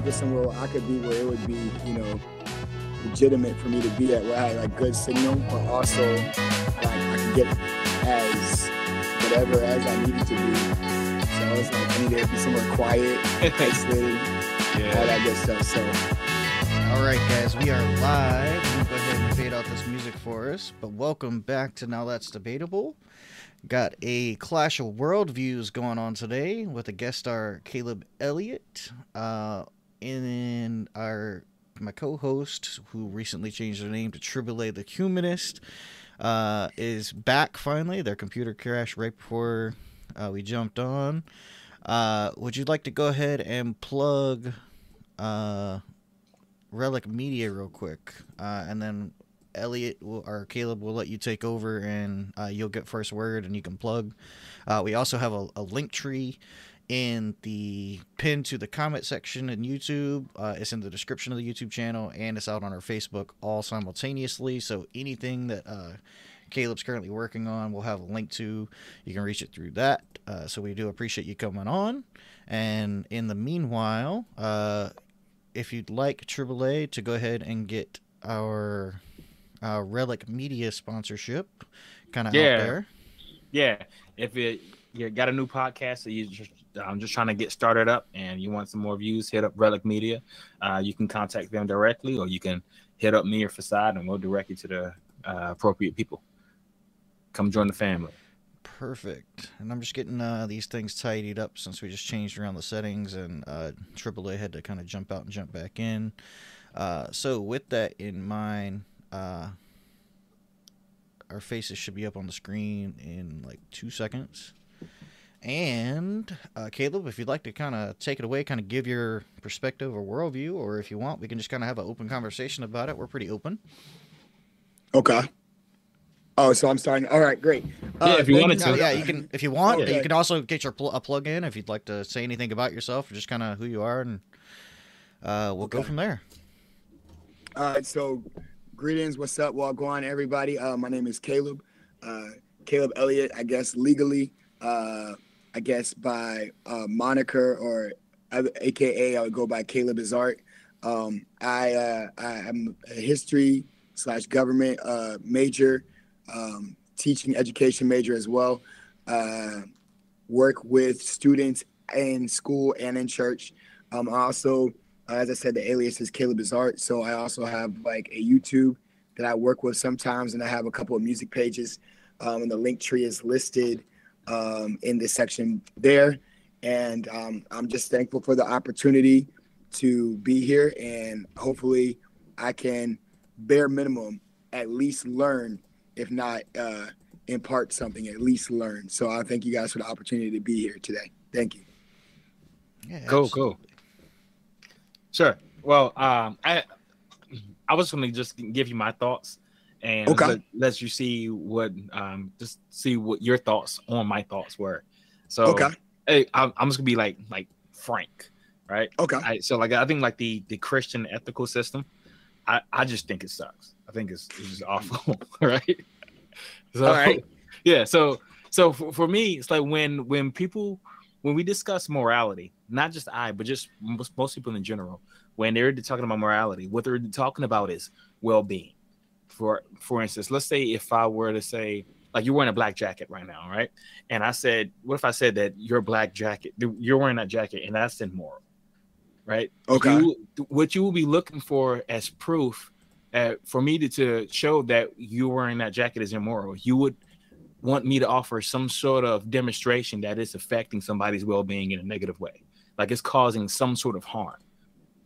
take it somewhere where I could be where it would be, you know, legitimate for me to be at, where I had like good signal, but also like I could get as whatever as I needed to be. So I was like, I need to be somewhere quiet, isolated, yeah. all that good stuff. So. All right, guys, we are live. I'm gonna go ahead and fade out this music for us. But welcome back to Now That's Debatable. Got a clash of worldviews going on today with a guest star Caleb Elliot, uh, and our my co-host who recently changed their name to Triboulet the Humanist uh, is back finally. Their computer crashed right before uh, we jumped on. Uh, would you like to go ahead and plug uh, Relic Media real quick, uh, and then Elliot will, or Caleb will let you take over and uh, you'll get first word and you can plug. We also have a, a, link tree in the pin to the comment section in YouTube. Uh, it's in the description of the YouTube channel and it's out on our Facebook all simultaneously. So anything that uh, Caleb's currently working on, we'll have a link to. You can reach it through that. Uh, so we do appreciate you coming on. And in the meanwhile, uh, if you'd like Triboulet to go ahead and get our uh, Relic Media sponsorship, kind of yeah. out there. Yeah, if it you got a new podcast that you just I'm just trying to get started up and you want some more views, hit up Relic Media. Uh, you can contact them directly, or you can hit up me or Facade, and we'll direct you to the uh, appropriate people. Come join the family. Perfect. And I'm just getting uh, these things tidied up since we just changed around the settings, and uh, AAA had to kind of jump out and jump back in. Uh, so with that in mind, uh, our faces should be up on the screen in like two seconds. And uh, Caleb, if you'd like to kind of take it away, kind of give your perspective or worldview, or if you want, we can just kind of have an open conversation about it. We're pretty open. Okay. Oh, so I'm starting. All right, great. Yeah, uh, if you wanted to. Yeah, you can. If you want, okay. you can also get your pl- a plug in if you'd like to say anything about yourself or just kind of who you are, and uh, we'll okay. go from there. All right. So Greetings, what's up, Wagwan, everybody. Uh, my name is Caleb, uh, Caleb Elliot, I guess legally, uh, I guess by uh, moniker or AKA, I would go by Caleb is art. Um, I, uh, I am a history slash government uh, major, um, teaching education major as well. work with students in school and in church. Um, I also uh, as I said, the alias is Caleb is art. So I also have like a YouTube that I work with sometimes, and I have a couple of music pages. Um, and the link tree is listed um, in this section there. And um, I'm just thankful for the opportunity to be here, and hopefully, I can bare minimum at least learn, if not uh, impart something, at least learn. So I thank you guys for the opportunity to be here today. Thank you. Yeah, cool, cool. Sure. Well, um, I I was going to just give you my thoughts and okay. let, let you see what um just see what your thoughts on my thoughts were. So okay, hey, I'm, I'm just gonna be like like frank, right? Okay. I, so like I think like the the Christian ethical system, I I just think it sucks. I think it's, it's just awful, right? So, All right. Yeah. So so for, for me, it's like when when people when we discuss morality, not just I, but just most, most people in general, when they're talking about morality, what they're talking about is well-being. For for instance, let's say if I were to say, like you're wearing a black jacket right now, right? And I said, what if I said that your black jacket, you're wearing that jacket, and that's immoral, right? Okay. You, what you will be looking for as proof uh, for me to, to show that you wearing that jacket is immoral, you would want me to offer some sort of demonstration that it's affecting somebody's well-being in a negative way like it's causing some sort of harm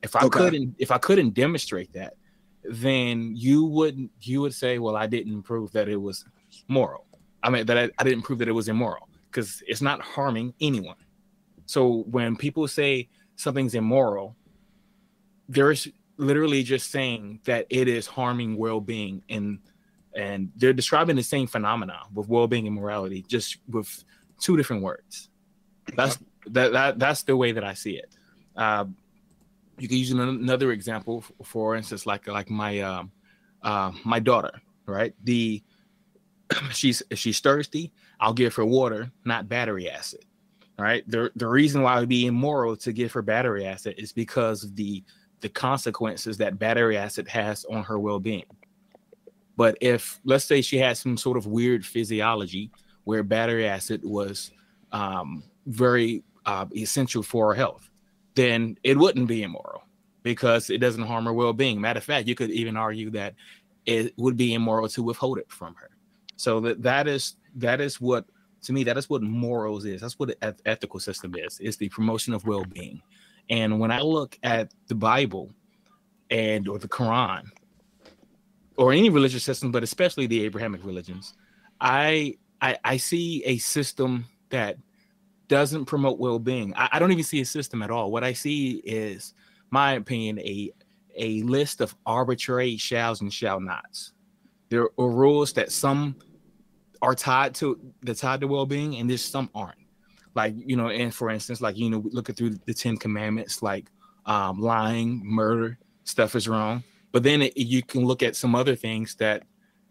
if i okay. couldn't if i couldn't demonstrate that then you wouldn't you would say well i didn't prove that it was moral. I mean that i, I didn't prove that it was immoral because it's not harming anyone. So when people say something's immoral they're literally just saying that it is harming well-being and and they're describing the same phenomena with well-being and morality just with two different words. That's that, that that's the way that i see it. Uh, you can use another example for instance like like my um, uh, my daughter right the she's she's thirsty i'll give her water not battery acid right. The the reason why it would be immoral to give her battery acid is because of the the consequences that battery acid has on her well-being. But if let's say she had some sort of weird physiology where battery acid was um, very uh, essential for her health, then it wouldn't be immoral because it doesn't harm her well-being. Matter of fact, you could even argue that it would be immoral to withhold it from her. So that that is that is what to me that is what morals is. That's what the ethical system is. It's the promotion of well-being. And when I look at the Bible and or the Quran or any religious system, but especially the Abrahamic religions, I I, I see a system that doesn't promote well-being. I, I don't even see a system at all. What I see is, my opinion, a a list of arbitrary shalls and shall nots. There are rules that some are tied to the tied to well-being, and there's some aren't. Like you know, and for instance, like you know, looking through the Ten Commandments, like um, lying, murder, stuff is wrong. But then it, you can look at some other things that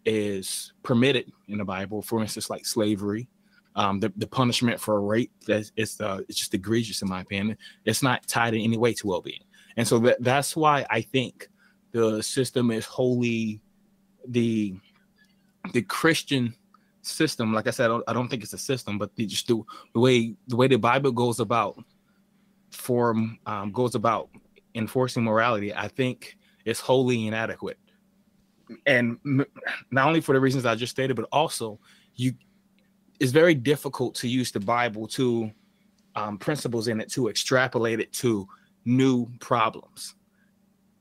is permitted in the Bible. For instance, like slavery, um, the, the punishment for rape. That's it's uh, it's just egregious in my opinion. It's not tied in any way to well-being, and so that, that's why I think the system is wholly the the Christian system. Like I said, I don't, I don't think it's a system, but the, just the, the way the way the Bible goes about form um, goes about enforcing morality, I think is wholly inadequate. And not only for the reasons I just stated, but also you it's very difficult to use the Bible to um, principles in it to extrapolate it to new problems.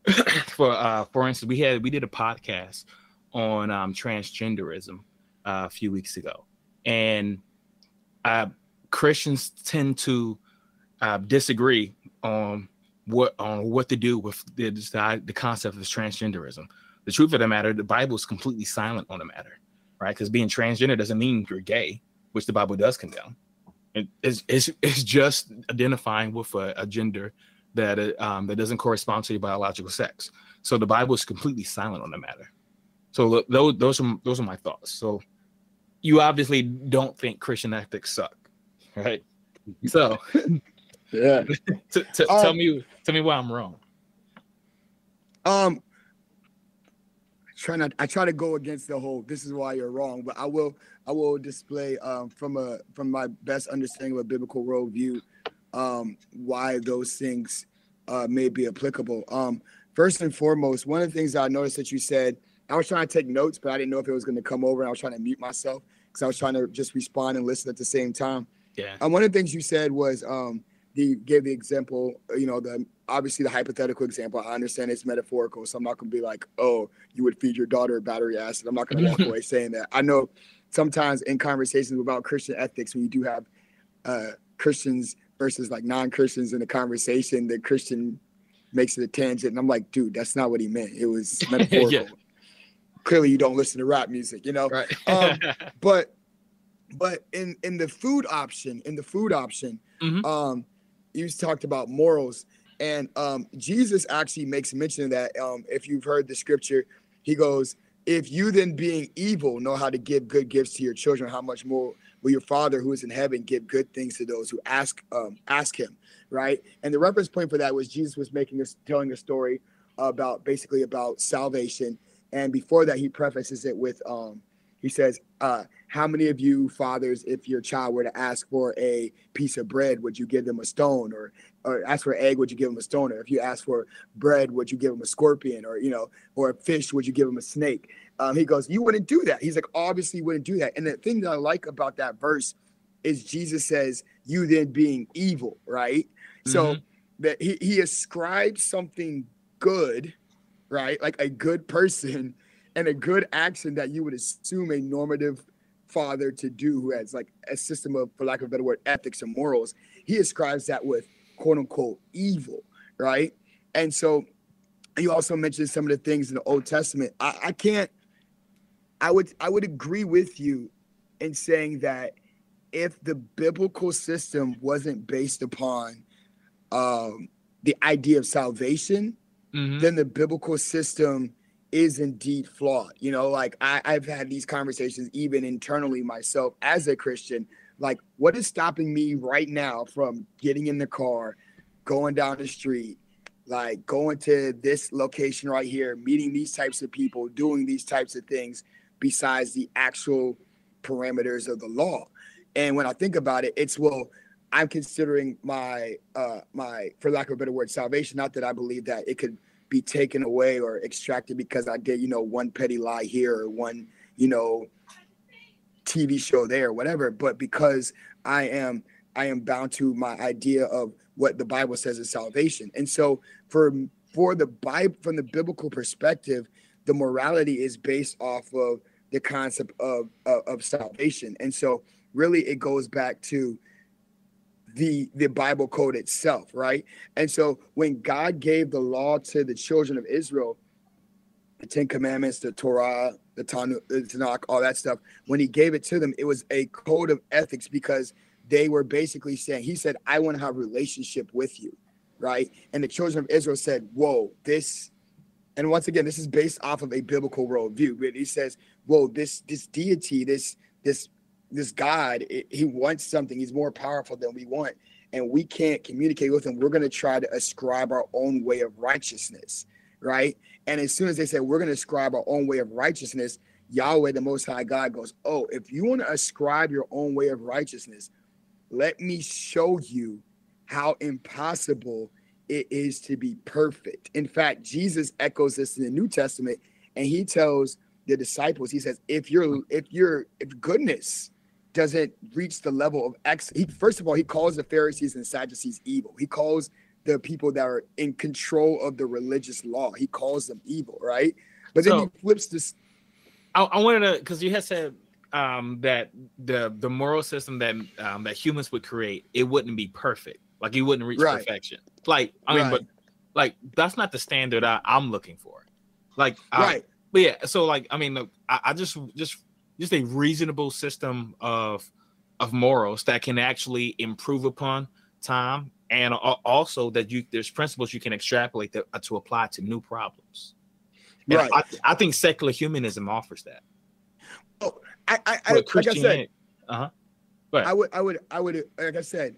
for uh, for instance, we had we did a podcast on um, transgenderism, uh, a few weeks ago, and uh, Christians tend to uh, disagree on what on what to do with the, the concept of transgenderism. The truth of the matter, the Bible is completely silent on the matter, right? Because being transgender doesn't mean you're gay, which the Bible does condemn. It, it's, it's, it's just identifying with a, a gender that um, that doesn't correspond to your biological sex. So the Bible is completely silent on the matter. So those those are those are my thoughts. So you obviously don't think Christian ethics suck, right? So, yeah. t- t- um, tell me, tell me why I'm wrong. Um, try not. I try to go against the whole. This is why you're wrong, but I will. I will display um, from a from my best understanding of a biblical worldview um, why those things uh, may be applicable. Um, first and foremost, one of the things I noticed that you said I was trying to take notes, but I didn't know if it was going to come over. And I was trying to mute myself because I was trying to just respond and listen at the same time. Yeah. Um, one of the things you said was um, the gave the example. You know, the obviously the hypothetical example. I understand it's metaphorical, so I'm not going to be like, oh, you would feed your daughter battery acid. I'm not going to walk away saying that. I know sometimes in conversations about Christian ethics, when you do have uh, Christians versus like non-Christians in the conversation, the Christian makes it a tangent, and I'm like, dude, that's not what he meant. It was metaphorical. yeah clearly you don't listen to rap music, you know. Right. um, but but in in the food option, in the food option, mm-hmm. um, you talked about morals, and um, Jesus actually makes mention of that. Um, if you've heard the scripture, he goes, "If you then, being evil, know how to give good gifts to your children, how much more will your Father who is in heaven give good things to those who ask um, ask Him?" Right. And the reference point for that was Jesus was making us telling a story about basically about salvation and before that, he prefaces it with, um, he says, uh, "How many of you fathers, if your child were to ask for a piece of bread, would you give them a stone? Or, or ask for an egg, would you give them a stone? Or if you ask for bread, would you give them a scorpion? Or you know, or a fish, would you give them a snake?" Um, he goes, "You wouldn't do that." He's like, "Obviously, you wouldn't do that." And the thing that I like about that verse is Jesus says, "You then being evil," right? Mm-hmm. So that he he ascribes something good right? Like a good person and a good action that you would assume a normative father to do who has like a system of, for lack of a better word, ethics and morals. He ascribes that with quote unquote evil, right? And so you also mentioned some of the things in the Old Testament. I, I can't I would I would agree with you in saying that if the biblical system wasn't based upon um, the idea of salvation, mm-hmm. then the biblical system is indeed flawed. You know, like I, I've had these conversations even internally myself as a Christian, Like, what is stopping me right now from getting in the car, going down the street, like going to this location right here, meeting these types of people, doing these types of things, besides the actual parameters of the law? And when I think about it, it's well, I'm considering my uh my for lack of a better word salvation. Not that I believe that it could be taken away or extracted because I did, you know, one petty lie here or one, you know, TV show there whatever, but because I am I am bound to my idea of what the Bible says is salvation. And so for for the Bible from the biblical perspective, the morality is based off of the concept of, of, of salvation. And so really it goes back to the the bible code itself right? And so when god gave the law to the children of israel the ten commandments the torah the tanakh all that stuff when he gave it to them it was a code of ethics because they were basically saying he said i want to have relationship with you right? And the children of israel said whoa this and once again this is based off of a biblical worldview but he says whoa this this deity this this this God, it, he wants something. He's more powerful than we want, and we can't communicate with him. We're going to try to ascribe our own way of righteousness, right? And as soon as they say we're going to ascribe our own way of righteousness, Yahweh, the Most High God, goes, "Oh, if you want to ascribe your own way of righteousness, let me show you how impossible it is to be perfect." In fact, Jesus echoes this in the New Testament, and he tells the disciples, he says, "If you're if you're if goodness doesn't reach the level of X. He first of all, he calls the Pharisees and Sadducees evil. He calls the people that are in control of the religious law. He calls them evil, right? But then so, he flips this. I, I wanted to because you had said um, that the the moral system that um, that humans would create it wouldn't be perfect. Like you wouldn't reach right. perfection. Like I mean, right. but like that's not the standard I, am looking for. Like right. but yeah, so like I mean, I, I just just just a reasonable system of of morals that can actually improve upon time and also that you there's principles you can extrapolate that, uh, to apply to new problems. And right. I, I, think secular humanism offers that. Oh i i, I like i said uh-huh. I would i would i would like i said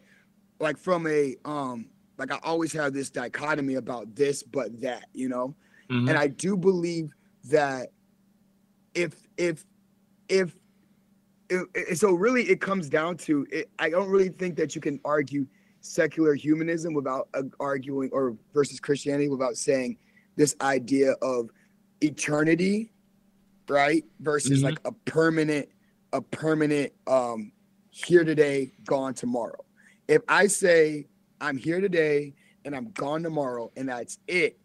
like from a um like i always have this dichotomy about this but that you know? Mm-hmm. and i do believe that if if if it, so really it comes down to it, i don't really think that you can argue secular humanism without uh, arguing or versus christianity without saying this idea of eternity right? Versus mm-hmm. like a permanent a permanent um here today gone tomorrow. If i say i'm here today and i'm gone tomorrow and that's it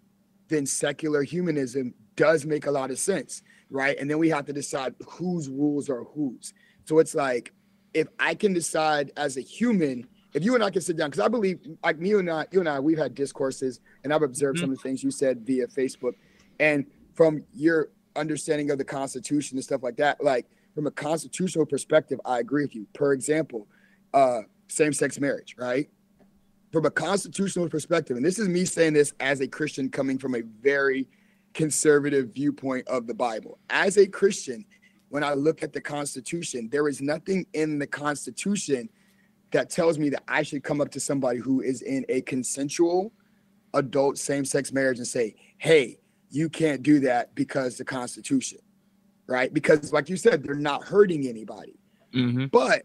then secular humanism does make a lot of sense right? And then we have to decide whose rules are whose. So it's like if I can decide as a human, if you and I can sit down, because I believe like me and I, you and I, we've had discourses and I've observed mm-hmm. some of the things you said via Facebook. And from your understanding of the Constitution and stuff like that, like from a constitutional perspective, I agree with you. Per example, uh, same-sex marriage, right? From a constitutional perspective, and this is me saying this as a Christian coming from a very conservative viewpoint of the Bible. As a Christian, when I look at the Constitution, there is nothing in the Constitution that tells me that I should come up to somebody who is in a consensual adult same sex marriage and say, hey, you can't do that because the Constitution, right? Because, like you said, they're not hurting anybody. Mm-hmm. But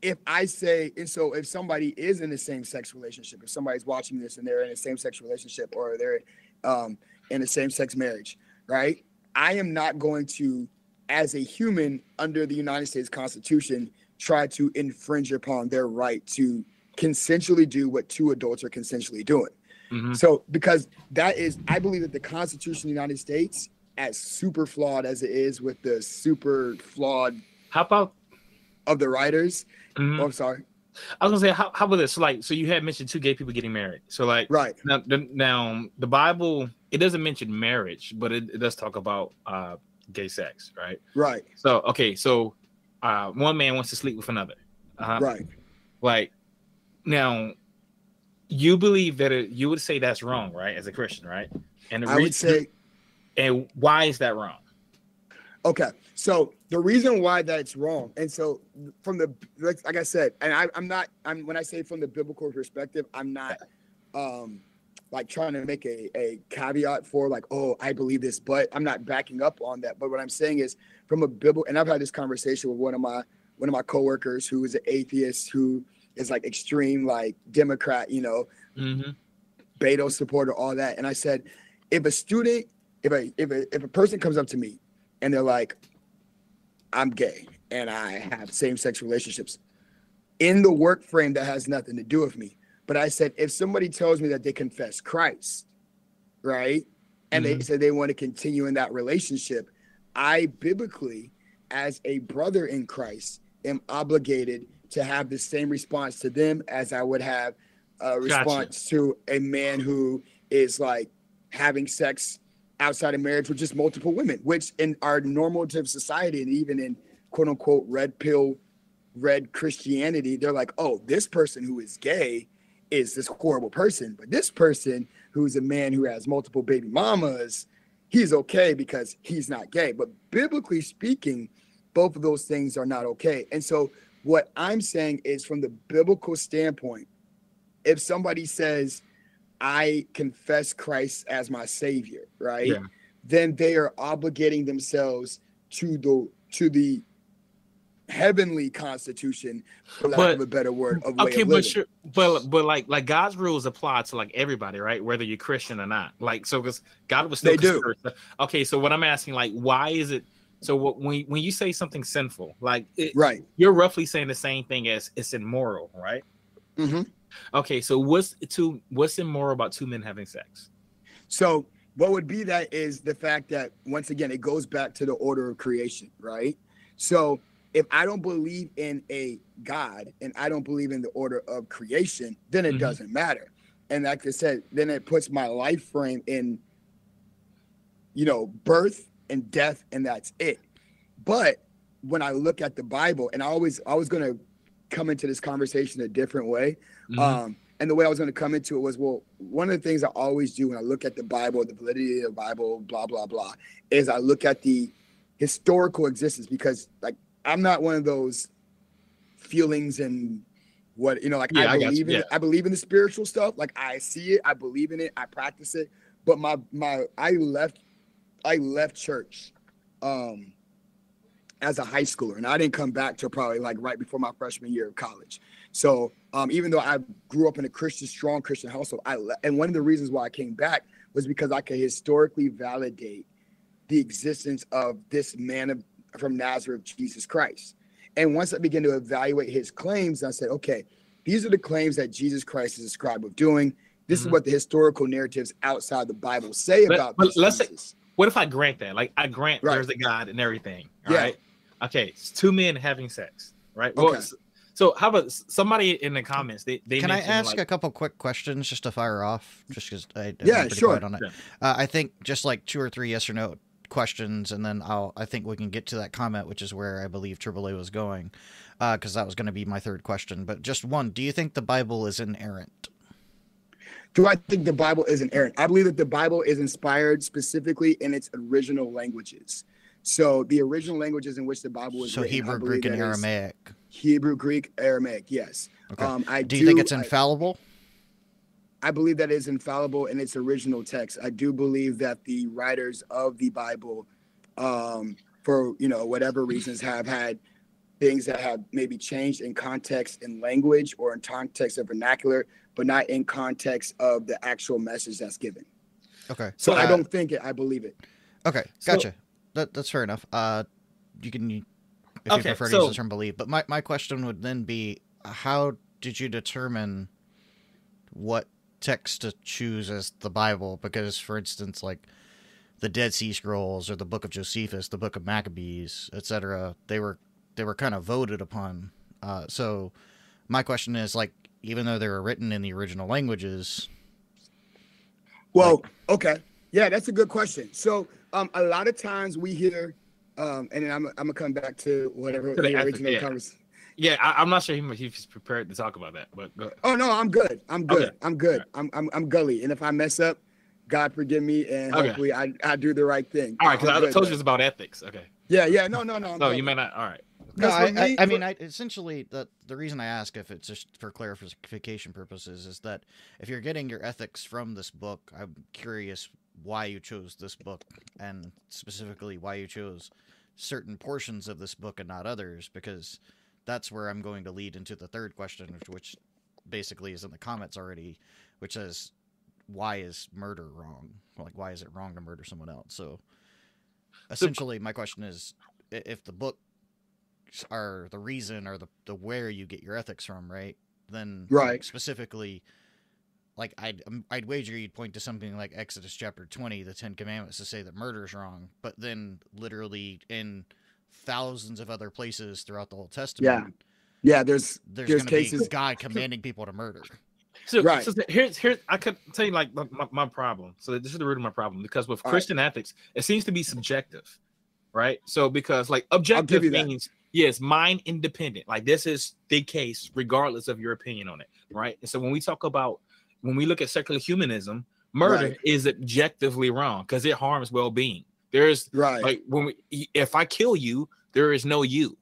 if I say, and so if somebody is in a same sex relationship, if somebody's watching this and they're in a same sex relationship or they're um, in a same-sex marriage, right? I am not going to, as a human under the United States Constitution, try to infringe upon their right to consensually do what two adults are consensually doing. Mm-hmm. So, because that is, I believe that the Constitution of the United States, as super flawed as it is, with the super flawed, how about of the writers? Mm-hmm. Oh, I'm sorry. I was gonna say, how, how about this? Like, so you had mentioned two gay people getting married. So, like, right now, the, now the Bible it doesn't mention marriage, but it, it does talk about uh, gay sex, right? Right. So, okay, so uh, one man wants to sleep with another. Uh-huh. Right. Like, now, you believe that it, you would say that's wrong, right? As a Christian, right? And the I would say, and why is that wrong? Okay, so the reason why that's wrong, and so from the like, like I said, and I, I'm not, I'm when I say from the biblical perspective, I'm not, um, like trying to make a, a caveat for like, oh, I believe this, but I'm not backing up on that. But what I'm saying is from a biblical, and I've had this conversation with one of my one of my coworkers who is an atheist who is like extreme like Democrat, you know, Mm-hmm. Beto supporter, all that. And I said, if a student, if a if a if a person comes up to me and they're like, I'm gay and I have same sex relationships in the work frame that has nothing to do with me. But I said, if somebody tells me that they confess Christ, right? And they Mhm. say they want to continue in that relationship, I biblically, as a brother in Christ, am obligated to have the same response to them as I would have a response to a man who is like having sex outside of marriage with just multiple women, which in our normative society and even in quote unquote red pill, red Christianity, they're like, oh, this person who is gay is this horrible person. But this person who's a man who has multiple baby mamas, he's okay because he's not gay. But biblically speaking, both of those things are not okay. And so what I'm saying is from the biblical standpoint, if somebody says, I confess Christ as my savior, right? Yeah. Then they are obligating themselves to the to the heavenly constitution, for lack But- of a better word, of Okay, of but sure, but but like like God's rules apply to like everybody, right? Whether you're Christian or not. Like so, because God was still They do. Okay, so what I'm asking, like, why is it? So what, when when you say something sinful, like it, Right. you're roughly saying the same thing as it's immoral, right? hmm Okay, so what's two what's immoral about two men having sex? So what would be that is the fact that once again it goes back to the order of creation, right? So if I don't believe in a God and I don't believe in the order of creation, then it Mhm. doesn't matter. And like I said, then it puts my life frame in, you know, birth and death, and that's it. But when I look at the Bible, and I always I was gonna come into this conversation a different way. Mhm. Um, and the way I was going to come into it was, well, one of the things I always do when I look at the Bible, the validity of the Bible, blah blah blah, is I look at the historical existence because, like, I'm not one of those feelings and what you know, like Yeah, I I believe in yeah. I believe in the spiritual stuff. Like I see it, I believe in it, I practice it. But my my I left I left church um as a high schooler and I didn't come back till probably like right before my freshman year of college. So um, even though I grew up in a Christian, strong Christian household, I le- and one of the reasons why I came back was because I could historically validate the existence of this man of, from Nazareth, Jesus Christ. And once I began to evaluate his claims, I said, okay, these are the claims that Jesus Christ is described of doing. This Mhm. is what the historical narratives outside the Bible say But- about but this let's say- What if I grant that? Like I grant Right. there's a God and everything. All right. Yeah. Okay. It's two men having sex. Right. Well, Okay. s- so how about somebody in the comments? They, they Can I ask like, a couple quick questions just to fire off? Just because I Yeah, sure. quiet on it. Yeah. Uh, I think just like two or three yes or no questions, and then I'll I think we can get to that comment, which is where I believe AAA was going, because that was going to be my third question. But just one: Do you think the Bible is inerrant? Do I think the Bible is inerrant? I believe that the Bible is inspired specifically in its original languages. So the original languages in which the Bible was So written, Hebrew, Greek, and Aramaic. Hebrew, Greek, Aramaic. Yes. Okay. Um, I do you think it's infallible? I believe that is infallible in its original text. I do believe that the writers of the Bible, um, for you know whatever reasons, have had things that have maybe changed in context in language or in context of vernacular, but not in context of the actual message that's given. Okay. So I uh, don't think it. I believe it. Okay, So- gotcha. that that's fair enough. Uh, you can you, if you prefer to so- use the term believe, but my my question would then be, how did you determine what text to choose as the Bible? Because, for instance, like the Dead Sea Scrolls or the Book of Josephus, the Book of Maccabees, etc., they were they were kind of voted upon. Uh, so my question is like, even though they were written in the original languages, Well, okay. Yeah, that's a good question. So um, a lot of times we hear, um, and then I'm, I'm gonna come back to whatever To the the original yeah. conversation. Yeah, I, I'm not sure he, he's prepared to talk about that, but go ahead. Oh no, I'm good. I'm good. Okay. I'm good. Alright. I'm, I'm I'm gully, and if I mess up, God forgive me, and Okay. hopefully I, I do the right thing. all right, because I'm good, told you it's about ethics. Okay. Yeah, yeah, no, no, no. No, you may not. All right. No, I, for I, me- I mean, I, essentially, the the reason I ask if it's just for clarification purposes is that if you're getting your ethics from this book, I'm curious why you chose this book and specifically why you chose certain portions of this book and not others, because that's where I'm going to lead into the third question, which, basically is in the comments already, which says, "Why is murder wrong? Like, why is it wrong to murder someone else?" So, essentially, my question is, if the book are the reason or the, the where you get your ethics from, right? Then like, Right. specifically, like I'd um, I'd wager you'd point to something like Exodus chapter twenty, the Ten Commandments, to say that murder is wrong, but then literally in thousands of other places throughout the Old Testament, yeah, there's there's, there's going to cases- be God commanding people to murder. So, Right. so here's here's I could tell you like my, my, my problem. So this is the root of my problem because with All right. Christian ethics, it seems to be subjective, right? So because like objective you that. means yes, mind independent. Like this is the case regardless of your opinion on it, right? And so when we talk about when we look at secular humanism, murder Right. is objectively wrong because it harms well-being. There's right. like when we if I kill you, there is no you.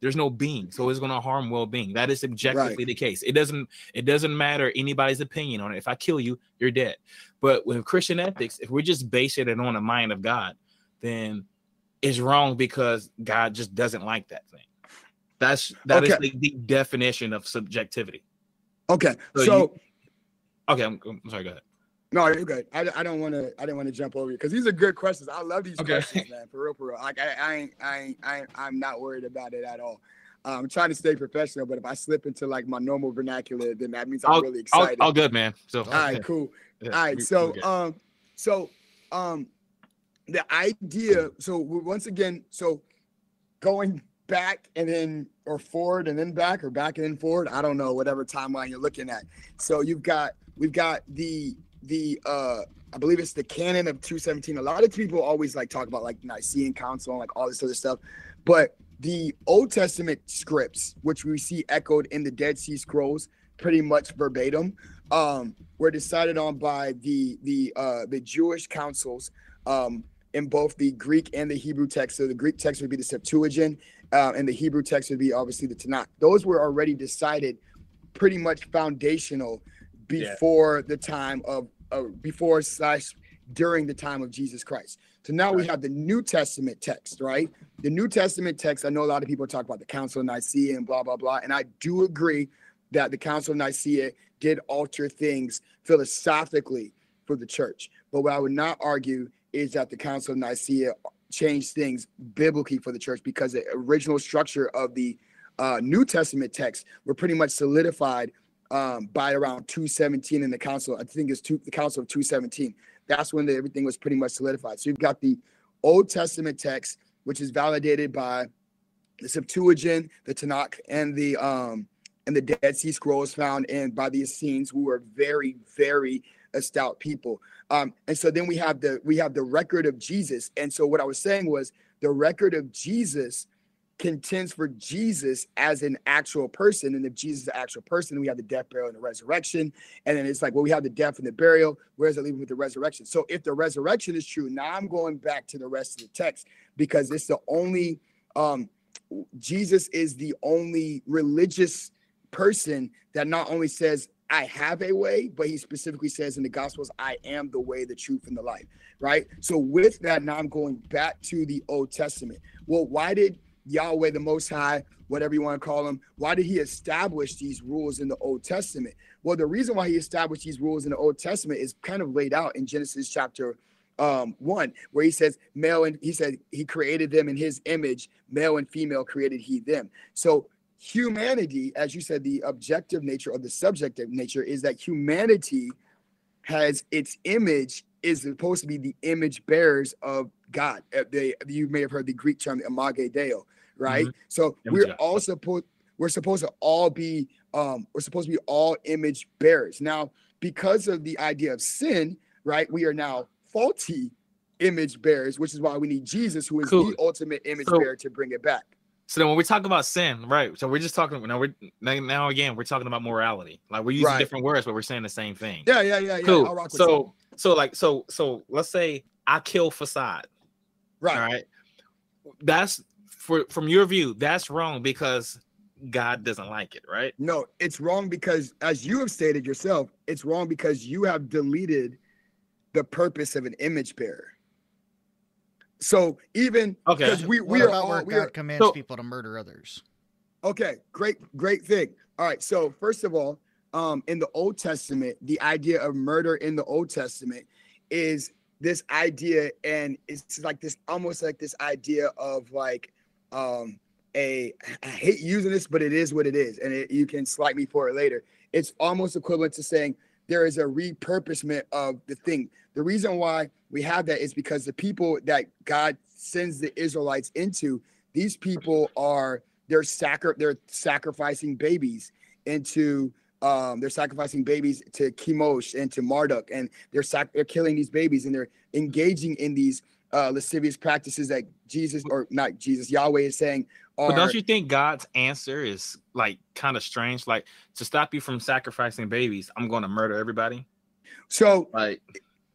There's no being, so it's going to harm well-being. That is objectively the case. It doesn't it doesn't matter anybody's opinion on it. If I kill you, you're dead. But with Christian ethics, if we're just basing it on the mind of God, then it's wrong because God just doesn't like that thing. That's that is Okay. the, the definition of subjectivity. okay, So so. you- Okay, I'm, I'm sorry. Go ahead. No, you're good. I, I don't want to. I didn't want to jump over you because these are good questions. I love these Okay. questions, man. For real, for real. Like I, I ain't, I ain't, I ain't, I'm not worried about it at all. Uh, I'm trying to stay professional, but if I slip into like my normal vernacular, then that means I'm All, really all, excited. all good, man. So all right, cool. yeah, All right, so um, so um, the idea. So once again, so going back and then or forward and then back or back and then forward. I don't know whatever timeline you're looking at. So you've got we've got the the uh I believe it's the canon of 217. A lot of people always like talk about like Nicene Council and like all this other stuff, but the Old Testament scripts, which we see echoed in the Dead Sea Scrolls, pretty much verbatim, um, were decided on by the the uh, the Jewish councils um, in both the Greek and the Hebrew text. So the Greek text would be the Septuagint, uh, and the Hebrew text would be obviously the Tanakh. Those were already decided, pretty much foundational Yeah. before the time of uh, before slash during the time of Jesus Christ. So now we have the New Testament text, right? The New Testament text. I know a lot of people talk about the Council of Nicaea and blah blah blah, and I do agree that the Council of Nicaea did alter things philosophically for the church. But what I would not argue is that the Council of Nicaea changed things biblically for the church because the original structure of the uh, New Testament text were pretty much solidified um, by around 217 in the council. I think it's two, the council of 217. That's when the, everything was pretty much solidified. So you've got the Old Testament text, which is validated by the Septuagint, the Tanakh, and the um, and the Dead Sea Scrolls found in by the Essenes, who were very, very stout people. Um, and so then we have the we have the record of Jesus. And so what I was saying was the record of Jesus contends for Jesus as an actual person. And if Jesus is an actual person, we have the death, burial, and the resurrection. And then it's like, well, we have the death and the burial. Where is it leave with the resurrection? So if the resurrection is true, now I'm going back to the rest of the text because it's the only um Jesus is the only religious person that not only says I have a way, but he specifically says in the Gospels, I am the way, the truth, and the life. Right. So with that, now I'm going back to the Old Testament. Well, why did Yahweh, the Most High, whatever you want to call him, why did he establish these rules in the Old Testament? Well, the reason why he established these rules in the Old Testament is kind of laid out in Genesis chapter um, one, where he says, male and he said he created them in his image, male and female created he them. So humanity, as you said, the objective nature or the subjective nature is that humanity has its image is supposed to be the image bearers of God. Uh, They, you may have heard the Greek term imago Dei, right? So we're all supposed we're supposed to all be um we're supposed to be all image bearers. Now, because of the idea of sin, right? We are now faulty image bearers, which is why we need Jesus, who is Cool. the ultimate image So- bearer, to bring it back. So then when we talk about sin, right? So we're just talking now. We're now, again we're talking about morality. Like we're using Right. different words, but we're saying the same thing. Yeah, yeah, yeah, yeah. cool. With So so like so so let's say I kill facade. You. right, All right. that's for from your view, that's wrong because God doesn't like it, right? No, it's wrong because, as you have stated yourself, it's wrong because you have deleted the purpose of an image bearer. So even Okay. because we What we are all where we God are commands so- people to murder others? okay. Great, great thing. All right. So first of all, um, in the Old Testament, the idea of murder in the Old Testament is this idea, and it's like this almost like this idea of like um a I hate using this, but it is what it is, and it, you can slight me for it later. It's almost equivalent to saying there is a repurposement of the thing. The reason why we have that is because the people that God sends the Israelites into, these people are they're sacri- they're sacrificing babies into um, they're sacrificing babies to Chemosh and to Marduk, and they're sac- they're killing these babies, and they're engaging in these uh, lascivious practices that Jesus or not Jesus Yahweh is saying are But don't you think God's answer is like kind of strange? Like to stop you from sacrificing babies, I'm going to murder everybody. so Like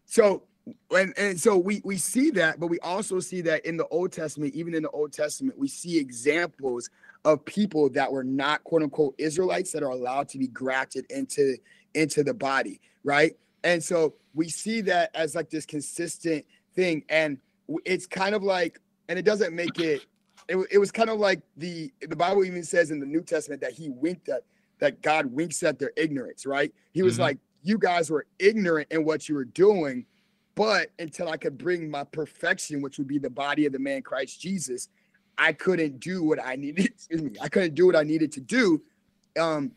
so and, and so we we see that but we also see that in the old testament even in the old testament we see examples of people that were not quote unquote israelites that are allowed to be grafted into into the body right? And so we see that as like this consistent thing. And it's kind of like and it doesn't make it it, it was kind of like the the bible even says in the new testament that he winked at that god winks at their ignorance right? He was Mhm. like you guys were ignorant in what you were doing but until i could bring my perfection which would be the body of the man christ jesus i couldn't do what i needed excuse me i couldn't do what i needed to do um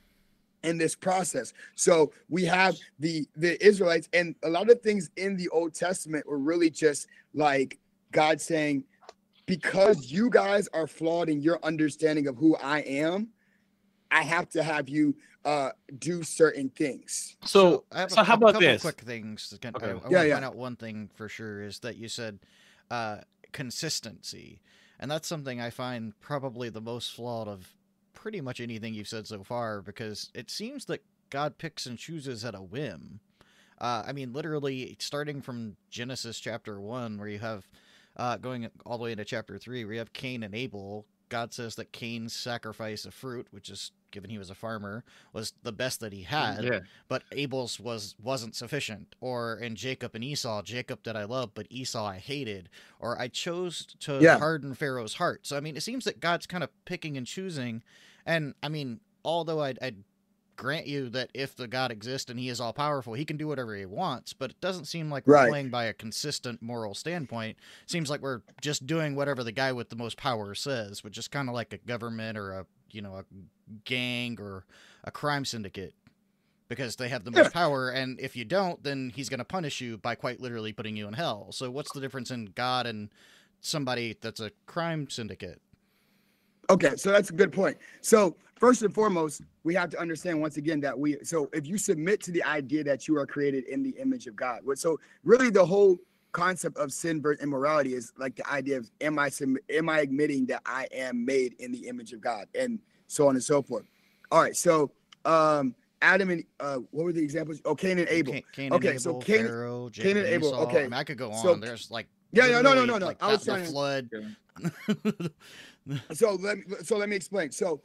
in this process so we have the the israelites and a lot of things in the old testament were really just like god saying because you guys are flawed in your understanding of who i am i have to have you uh do certain things so. I have So, a, how about couple this? quick things? To, kind- Okay. I, I Yeah, want to yeah. point out one thing for sure is that you said uh, consistency, and that's something I find probably the most flawed of pretty much anything you've said so far because it seems that God picks and chooses at a whim. Uh, I mean, literally, starting from Genesis chapter one, where you have uh, going all the way into chapter three, where you have Cain and Abel. God says that Cain's sacrifice of fruit, which is given he was a farmer, was the best that he had Yeah. but Abel's was wasn't sufficient. Or in Jacob and Esau, Jacob that I love, but Esau I hated. Or I chose to Yeah. harden Pharaoh's heart. So I mean, it seems that God's kind of picking and choosing. And I mean, although I'd, I'd grant you that if the God exists and He is all powerful, He can do whatever He wants. But it doesn't seem like we're Right. playing by a consistent moral standpoint. seems like we're just doing whatever the guy with the most power says, which is kind of like a government or a you know a gang or a crime syndicate because they have the most power and if you don't then he's going to punish you by quite literally putting you in hell so what's the difference in god and somebody that's a crime syndicate Okay, so that's a good point. So first and foremost, we have to understand once again that we so if you submit to the idea that you are created in the image of God, so really the whole concept of sin versus immorality is like the idea of am I am I admitting that I am made in the image of God and so on and so forth. All right, so um Adam and uh what were the examples? Oh, Cain and Abel. Cain, Cain Okay, and so Abel, Cain- Pharaoh, Cain and Abel, okay. I, mean, I could go on So- there's like Yeah, yeah, no, no, no, no. like I was trying the to- flood so let me so let me explain. So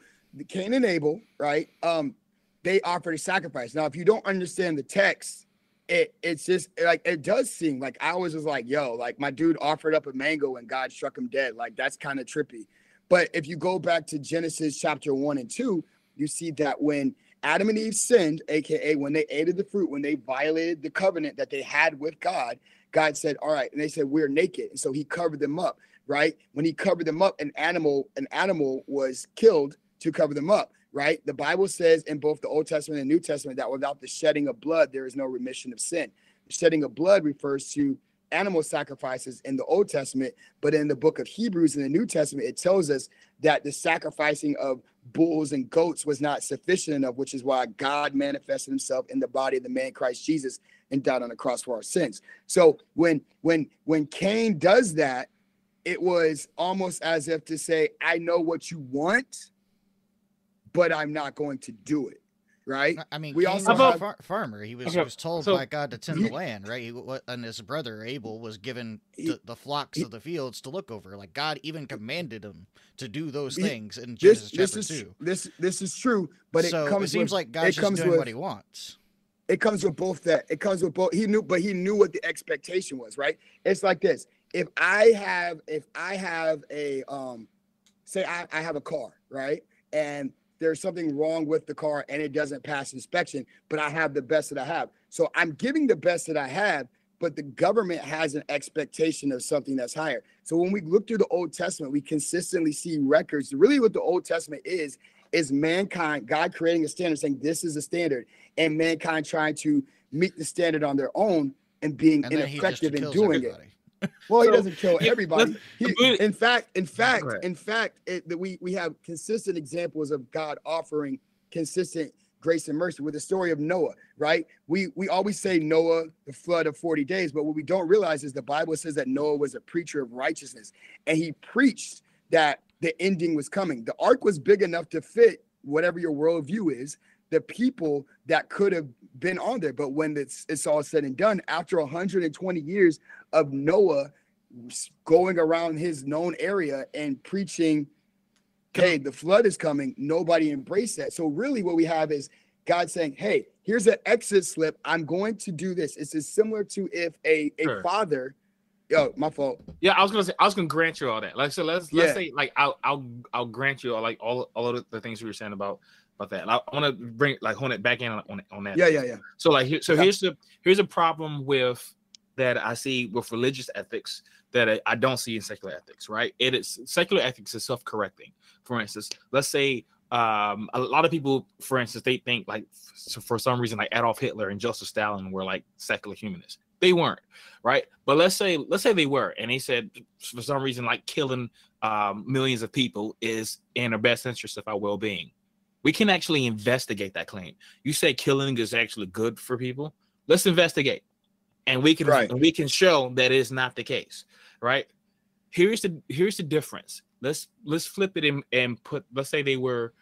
Cain and Abel, right? Um, they offered a sacrifice. Now, if you don't understand the text, it it's just like it does seem like I was just like, yo, like my dude offered up a mango and God struck him dead. Like that's kind of trippy. But if you go back to Genesis chapter one and two, you see that when Adam and Eve sinned, aka when they ate of the fruit, when they violated the covenant that they had with God, God said, All right, and they said, We're naked. And so he covered them up right? When he covered them up, an animal, an animal was killed to cover them up, right? The Bible says in both the Old Testament and New Testament that without the shedding of blood, there is no remission of sin. The shedding of blood refers to animal sacrifices in the Old Testament, but in the book of Hebrews in the New Testament, it tells us that the sacrificing of bulls and goats was not sufficient enough, which is why God manifested himself in the body of the man Christ Jesus and died on the cross for our sins. So when when when Cain does that, it was almost as if to say, I know what you want, but I'm not going to do it. right? I mean, We Cain also was a have- far- farmer. He was, Okay, he was told so- by God to tend the land, right? He, and his brother Abel was given He- the, the flocks he- of the fields to look over. Like God even commanded him to do those things in This Genesis this chapter is two. this this is true, but it comes it seems with, like God's it just doing with what He wants. it comes with both that it comes with both he knew but he knew what the expectation was right it's like this if i have if i have a um say i, I have a car right? And there's something wrong with the car and it doesn't pass inspection but i have the best that i have. So i'm giving the best that i have but the government has an expectation of something that's higher. So when we look through the old testament we consistently see records. Really what the old testament is is mankind god creating a standard saying this is a standard and mankind trying to meet the standard on their own and being And then He just ineffective in doing it. Everybody. Well, he doesn't kill everybody. He, in fact, in fact, Go ahead. in fact, it, that we we have consistent examples of God offering consistent grace and mercy with the story of Noah. Right? We we always say Noah, the flood of forty days, but what we don't realize is the Bible says that Noah was a preacher of righteousness, and he preached that the ending was coming. The ark was big enough to fit whatever your worldview is, the people that could have been on there. But when it's, it's all said and done, after 120 years of Noah going around his known area and preaching, hey, the flood is coming, nobody embraced that. So, really, what we have is God saying, hey, here's an exit slip. I'm going to do this. It's as similar to if a, a Sure. father, yo, my fault. Yeah, I was gonna say I was gonna grant you all that. Like so, let's let's Yeah. say like I'll I'll I'll grant you all like all all of the things we were saying about about that. I want to bring like hone it back in on on, on that. Yeah, yeah, yeah. So like here, so Yeah. here's the here's a problem with that I see with religious ethics that I, I don't see in secular ethics. Right? It is secular ethics is self correcting. For instance, let's say um a lot of people, for instance, they think like for some reason like Adolf Hitler and Joseph Stalin were like secular humanists. They weren't, right? But let's say let's say they were, and they said for some reason like killing um, millions of people is in our best interest of our well being. We can actually investigate that claim. You say killing is actually good for people. Let's investigate, and we can Right. we can show that it's not the case, right? Here's the here's the difference. Let's let's flip it and, and put. Let's say they were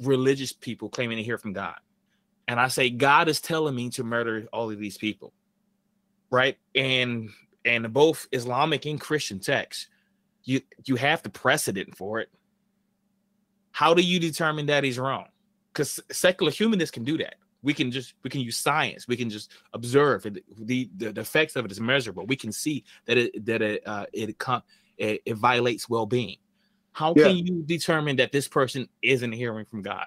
religious people claiming to hear from God, and I say God is telling me to murder all of these people, right? And and both Islamic and Christian texts, you you have the precedent for it. How do you determine that he's wrong? Because secular humanists can do that. We can just we can use science. We can just observe it. The, the the effects of it is measurable. We can see that it that it uh, it, com- it it violates well being. How Yeah. can you determine that this person isn't hearing from God?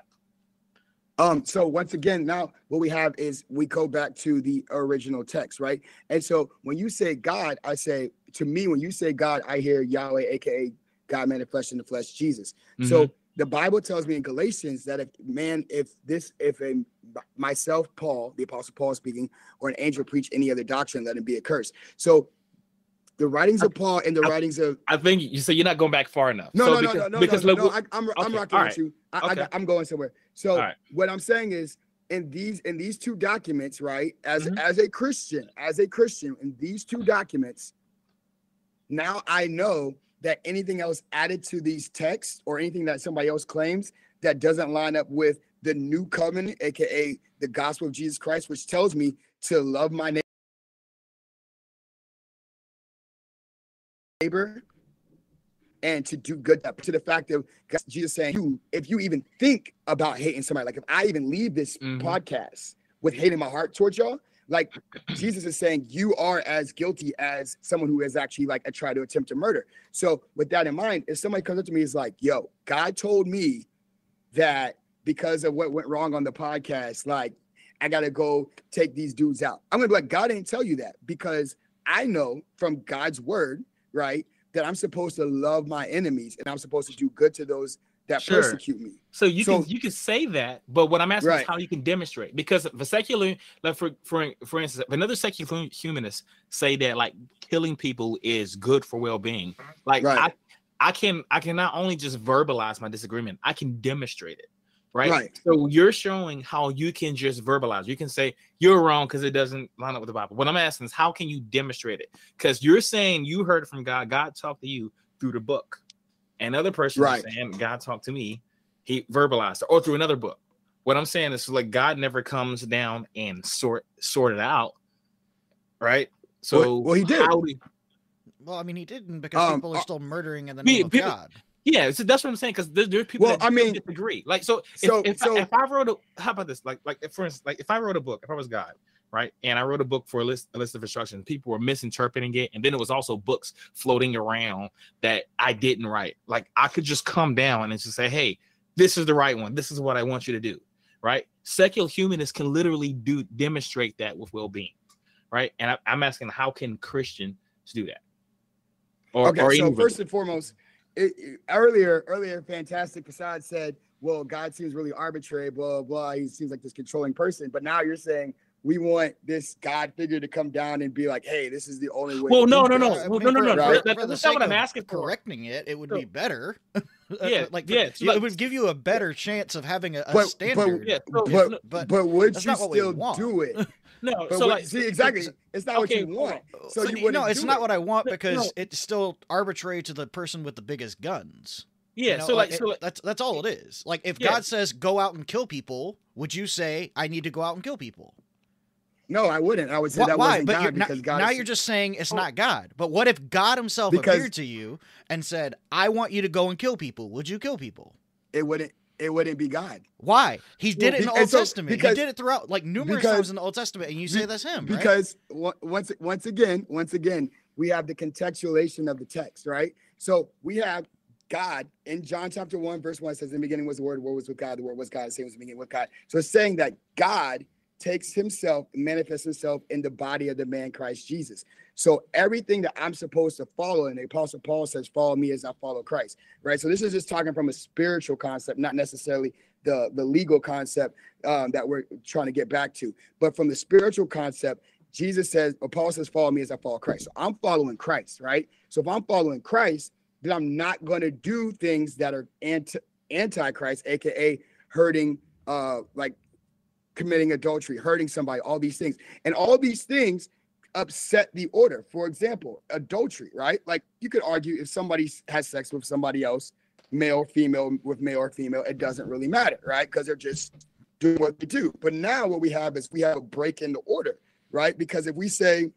Um, so once again, now what we have is we go back to the original text, right? And so when you say God, I say to me, when you say God, I hear Yahweh, aka God manifested in the flesh, Jesus. So the Bible tells me in Galatians that if man, if this, if a myself, Paul, the apostle Paul speaking, or an angel preach any other doctrine, let him be accursed. So the writings of Paul and the I- writings of I think you say you're not going back far enough. no, So no, because, no, no, no, because no, look, no. I, I'm, I'm rocking all with you. I, okay. I, am going somewhere. So right. what I'm saying is, in these in these two documents, right? As Mhm. as a Christian, as a Christian, in these two documents, now I know that anything else added to these texts or anything that somebody else claims that doesn't line up with the new covenant, aka the gospel of Jesus Christ, which tells me to love my neighbor and to do good to the fact of Jesus saying, you, if you even think about hating somebody, like if I even leave this Mhm. podcast with hate in my heart towards y'all, like Jesus is saying, you are as guilty as someone who has actually like tried to attempt to murder. So with that in mind, if somebody comes up to me is like, yo, God told me that because of what went wrong on the podcast, like I gotta go take these dudes out. I'm gonna be like, God didn't tell you that because I know from God's word, right, that I'm supposed to love my enemies and I'm supposed to do good to those that Sure. persecute me. So you So- can you can say that, but what I'm asking Right. is how you can demonstrate. Because the secular, like for for for instance, if another secular humanist say that like killing people is good for well being, like Right. I I can I can not only just verbalize my disagreement, I can demonstrate it. Right? Right. So you're showing how you can just verbalize. You can say you're wrong because it doesn't line up with the Bible. What I'm asking is how can you demonstrate it? Because you're saying you heard from God, God talked to you through the book. Another person Right. saying God talked to me, he verbalized it, or through another book. What I'm saying is like God never comes down and sort sort it out, right? So Well- well, he did. how do- Well, I mean, he didn't because Um, people are uh, still murdering in the Pe- name of people- God. Yeah, so that's what I'm saying. Because there, there are people Well, that I mean- disagree. Like, so if, So- if, so- I, if I wrote a, how about this? Like, like if, for instance, like if I wrote a book, if I was God, right, and I wrote a book for a list, a list of instructions, people were misinterpreting it, and then it was also books floating around that I didn't write. Like, I could just come down and just say, hey, this is the right one. This is what I want you to do, right? Secular humanists can literally do demonstrate that with well-being, right? And I, I'm asking, how can Christians do that? Or, okay, or so any first and foremost, it, earlier, earlier, fantastic Facade said, "Well, God seems really arbitrary, blah blah. He seems like this controlling person." But now you're saying we want this God figure to come down and be like, "Hey, this is the only way." Well, no, no, no, well, mean, no, no, for- no. Right. that- that- for the that's not what sake I'm of asking for. Correcting it, it would So- be better. Yeah, like yeah, so like- it would give you a better chance of having a, a But- standard. Yeah, so- But but but would you not what we still do it? No, But so what- like see, exactly, it's not okay, what you want. So so you you- wouldn't no, it's do not it. what I want because no. it's still arbitrary to the person with the biggest guns. Yeah, You know, so like, it- so like, that's that's all it is. Like if Yeah. God says go out and kill people, would you say I need to go out and kill people? No, I wouldn't. I would say that why? wasn't But God now, because God. now is- you're just saying it's Oh. not God. But what if God Himself Because- appeared to you and said, "I want you to go and kill people"? Would you kill people? it wouldn't. It wouldn't be God. Why? He did Well, it in the Old so- Testament. because- he did it throughout, like numerous because- times in the Old Testament, and you say that's him, right? because on- once once again once again we have the contextualization of the text right so we have god in john chapter 1 verse 1 says in the beginning was the word the word was with god the word was god the same was the beginning with god so it's saying that god takes himself and manifests himself in the body of the man christ jesus so everything that i'm supposed to follow and the apostle paul says follow me as i follow christ right so this is just talking from a spiritual concept not necessarily the the legal concept um, that we're trying to get back to but from the spiritual concept Jesus says, or Paul says, follow me as I follow Christ. So I'm following Christ, right? So if I'm following Christ, then I'm not going to do things that are anti anti-Christ, aka hurting, uh, like committing adultery, hurting somebody, all these things. And all these things upset the order. For example, adultery, right? Like you could argue if somebody has sex with somebody else, male or female, with male or female, it doesn't really matter, right? Because they're just doing what they do. But now what we have is we have a break in the order right? Because if we say,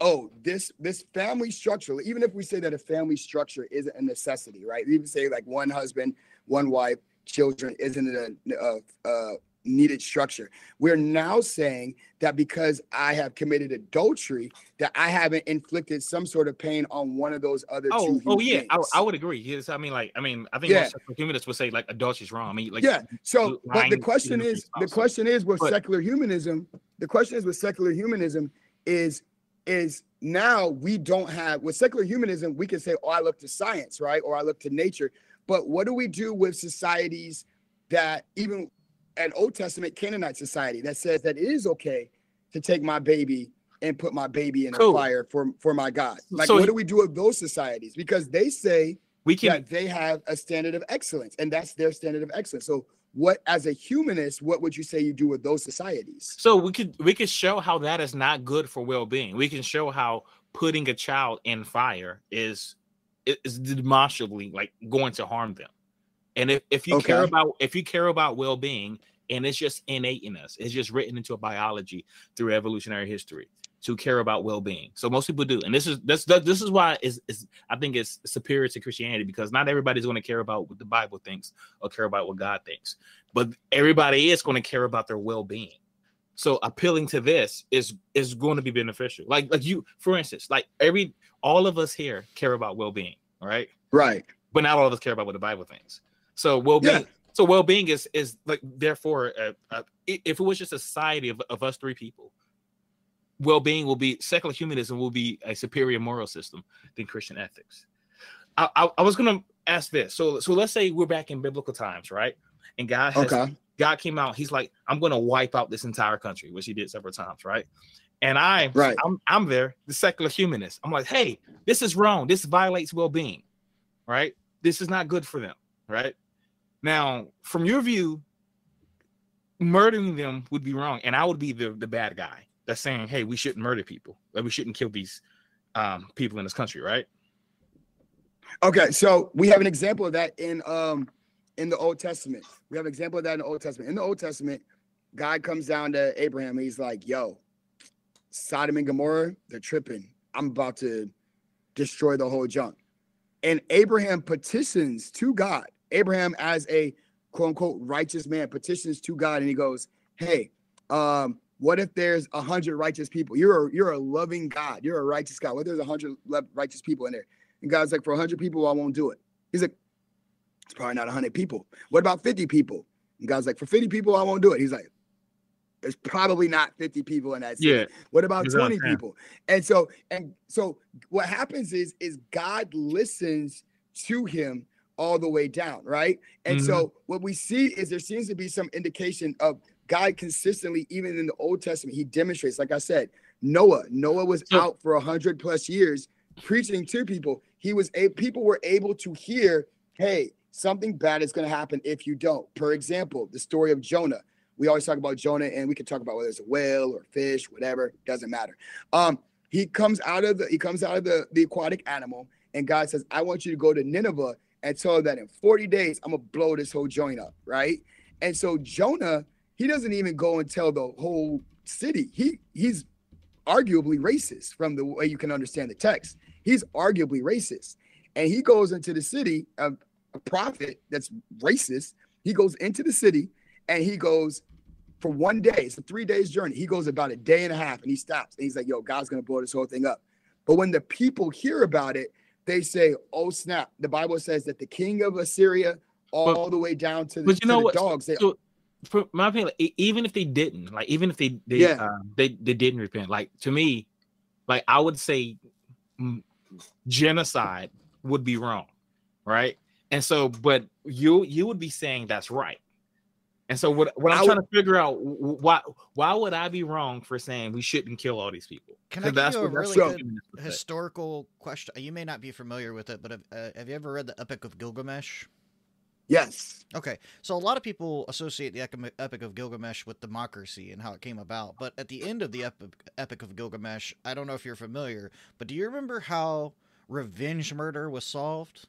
oh, this this family structure, even if we say that a family structure isn't a necessity, right? Even say like one husband, one wife, children isn't a, a, a needed structure. We're now saying that because I have committed adultery, that I haven't inflicted some sort of pain on one of those other oh, two. oh yeah, I. I would agree. Yes, I mean, like, I mean, I think Yeah. most humanists would say like adultery is wrong. I mean, like, yeah. So, but the question is, the question is with But- secular humanism. The question is with secular humanism is is now we don't have with secular humanism we can say, oh, I look to science, right, or I look to nature. But what do we do with societies that even an Old Testament Canaanite society that says that it is okay to take my baby and put my baby in Cool. a fire for for my God? Like, So what do we do with those societies? Because they say we can. that they have a standard of excellence and that's their standard of excellence so what as a humanist what would you say you do with those societies So we could we could show how that is not good for well being. We can show how putting a child in fire is is demonstrably like going to harm them. And if, if you care about if you care about well being, and it's just innate in us, it's just written into a biology through evolutionary history to care about well being. So most people do, and this is this this is why is is I think it's superior to Christianity because not everybody's going to care about what the Bible thinks or care about what God thinks, but everybody is going to care about their well being. So appealing to this is is going to be beneficial. Like like you, for instance, like every all of us here care about well being, all right? right But not all of us care about what the Bible thinks. So well being, Yeah. so well being is is like therefore, uh, uh, if it was just a society of, of us three people, well being will be secular humanism will be a superior moral system than Christian ethics. I, I, I was gonna ask this. So so let's say we're back in biblical times, right? And God has okay God came out, he's like, I'm gonna wipe out this entire country, which he did several times, right? And I, Right. I'm, I'm there, the secular humanist. I'm like, hey, this is wrong. This violates well-being, right? This is not good for them, right? Now, from your view, murdering them would be wrong, and I would be the the bad guy that's saying, hey, we shouldn't murder people, like we shouldn't kill these um, people in this country, right? okay so we have an example of that in um in the Old Testament. We have an example of that in the Old Testament. In the Old Testament, God comes down to Abraham. He's like, "Yo, Sodom and Gomorrah, they're tripping. I'm about to destroy the whole junk." And Abraham petitions to God. Abraham, as a quote unquote righteous man, petitions to God, and he goes, "Hey, um, what if there's a hundred righteous people? You're a, you're a loving God. You're a righteous God. What if there's a hundred righteous people in there?" And God's like, "For a hundred people, I won't do it." He's like, "It's probably not a hundred people. What about fifty people?" And God's like, "For fifty people, I won't do it." He's like, there's probably not 50 people in that city. Yeah. What about 20 people? And so and so what happens is is God listens to him all the way down, right? And mm-hmm. so what we see is there seems to be some indication of God consistently, even in the Old Testament, he demonstrates, like I said, Noah. Noah was so, out for a hundred plus years preaching to people. He was a people were able to hear, hey, something bad is going to happen if you don't. For example, the story of Jonah. We always talk about Jonah, and we can talk about whether it's a whale or fish, whatever, doesn't matter. Um, he comes out of the he comes out of the, the aquatic animal, and God says, I want you to go to Nineveh and them that in 40 days, I'm gonna blow this whole joint up, right? And so Jonah, he doesn't even go and tell the whole city. He he's arguably racist from the way you can understand the text. He's arguably racist. And he goes into the city, a, a prophet that's racist. He goes into the city and he goes for one day. It's a three days journey. He goes about a day and a half and he stops and he's like, yo, God's gonna blow this whole thing up. But when the people hear about it, they say, oh snap. The Bible says that the king of Assyria, all but, the way down to the, but you know what? dogs. They, so, for my opinion, like, even if they didn't, like even if they they yeah. uh, they, they didn't repent, like to me, like I would say mm, genocide would be wrong, right? And so, but you you would be saying that's right. And so what, what I'm trying to figure out why why would I be wrong for saying we shouldn't kill all these people? Can I give you a really good historical question? You may not be familiar with it, but have, uh, have you ever read the Epic of Gilgamesh? Yes. Okay. So a lot of people associate the Epic of Gilgamesh with democracy and how it came about. But at the end of the Epic of Gilgamesh, I don't know if you're familiar, but do you remember how revenge murder was solved?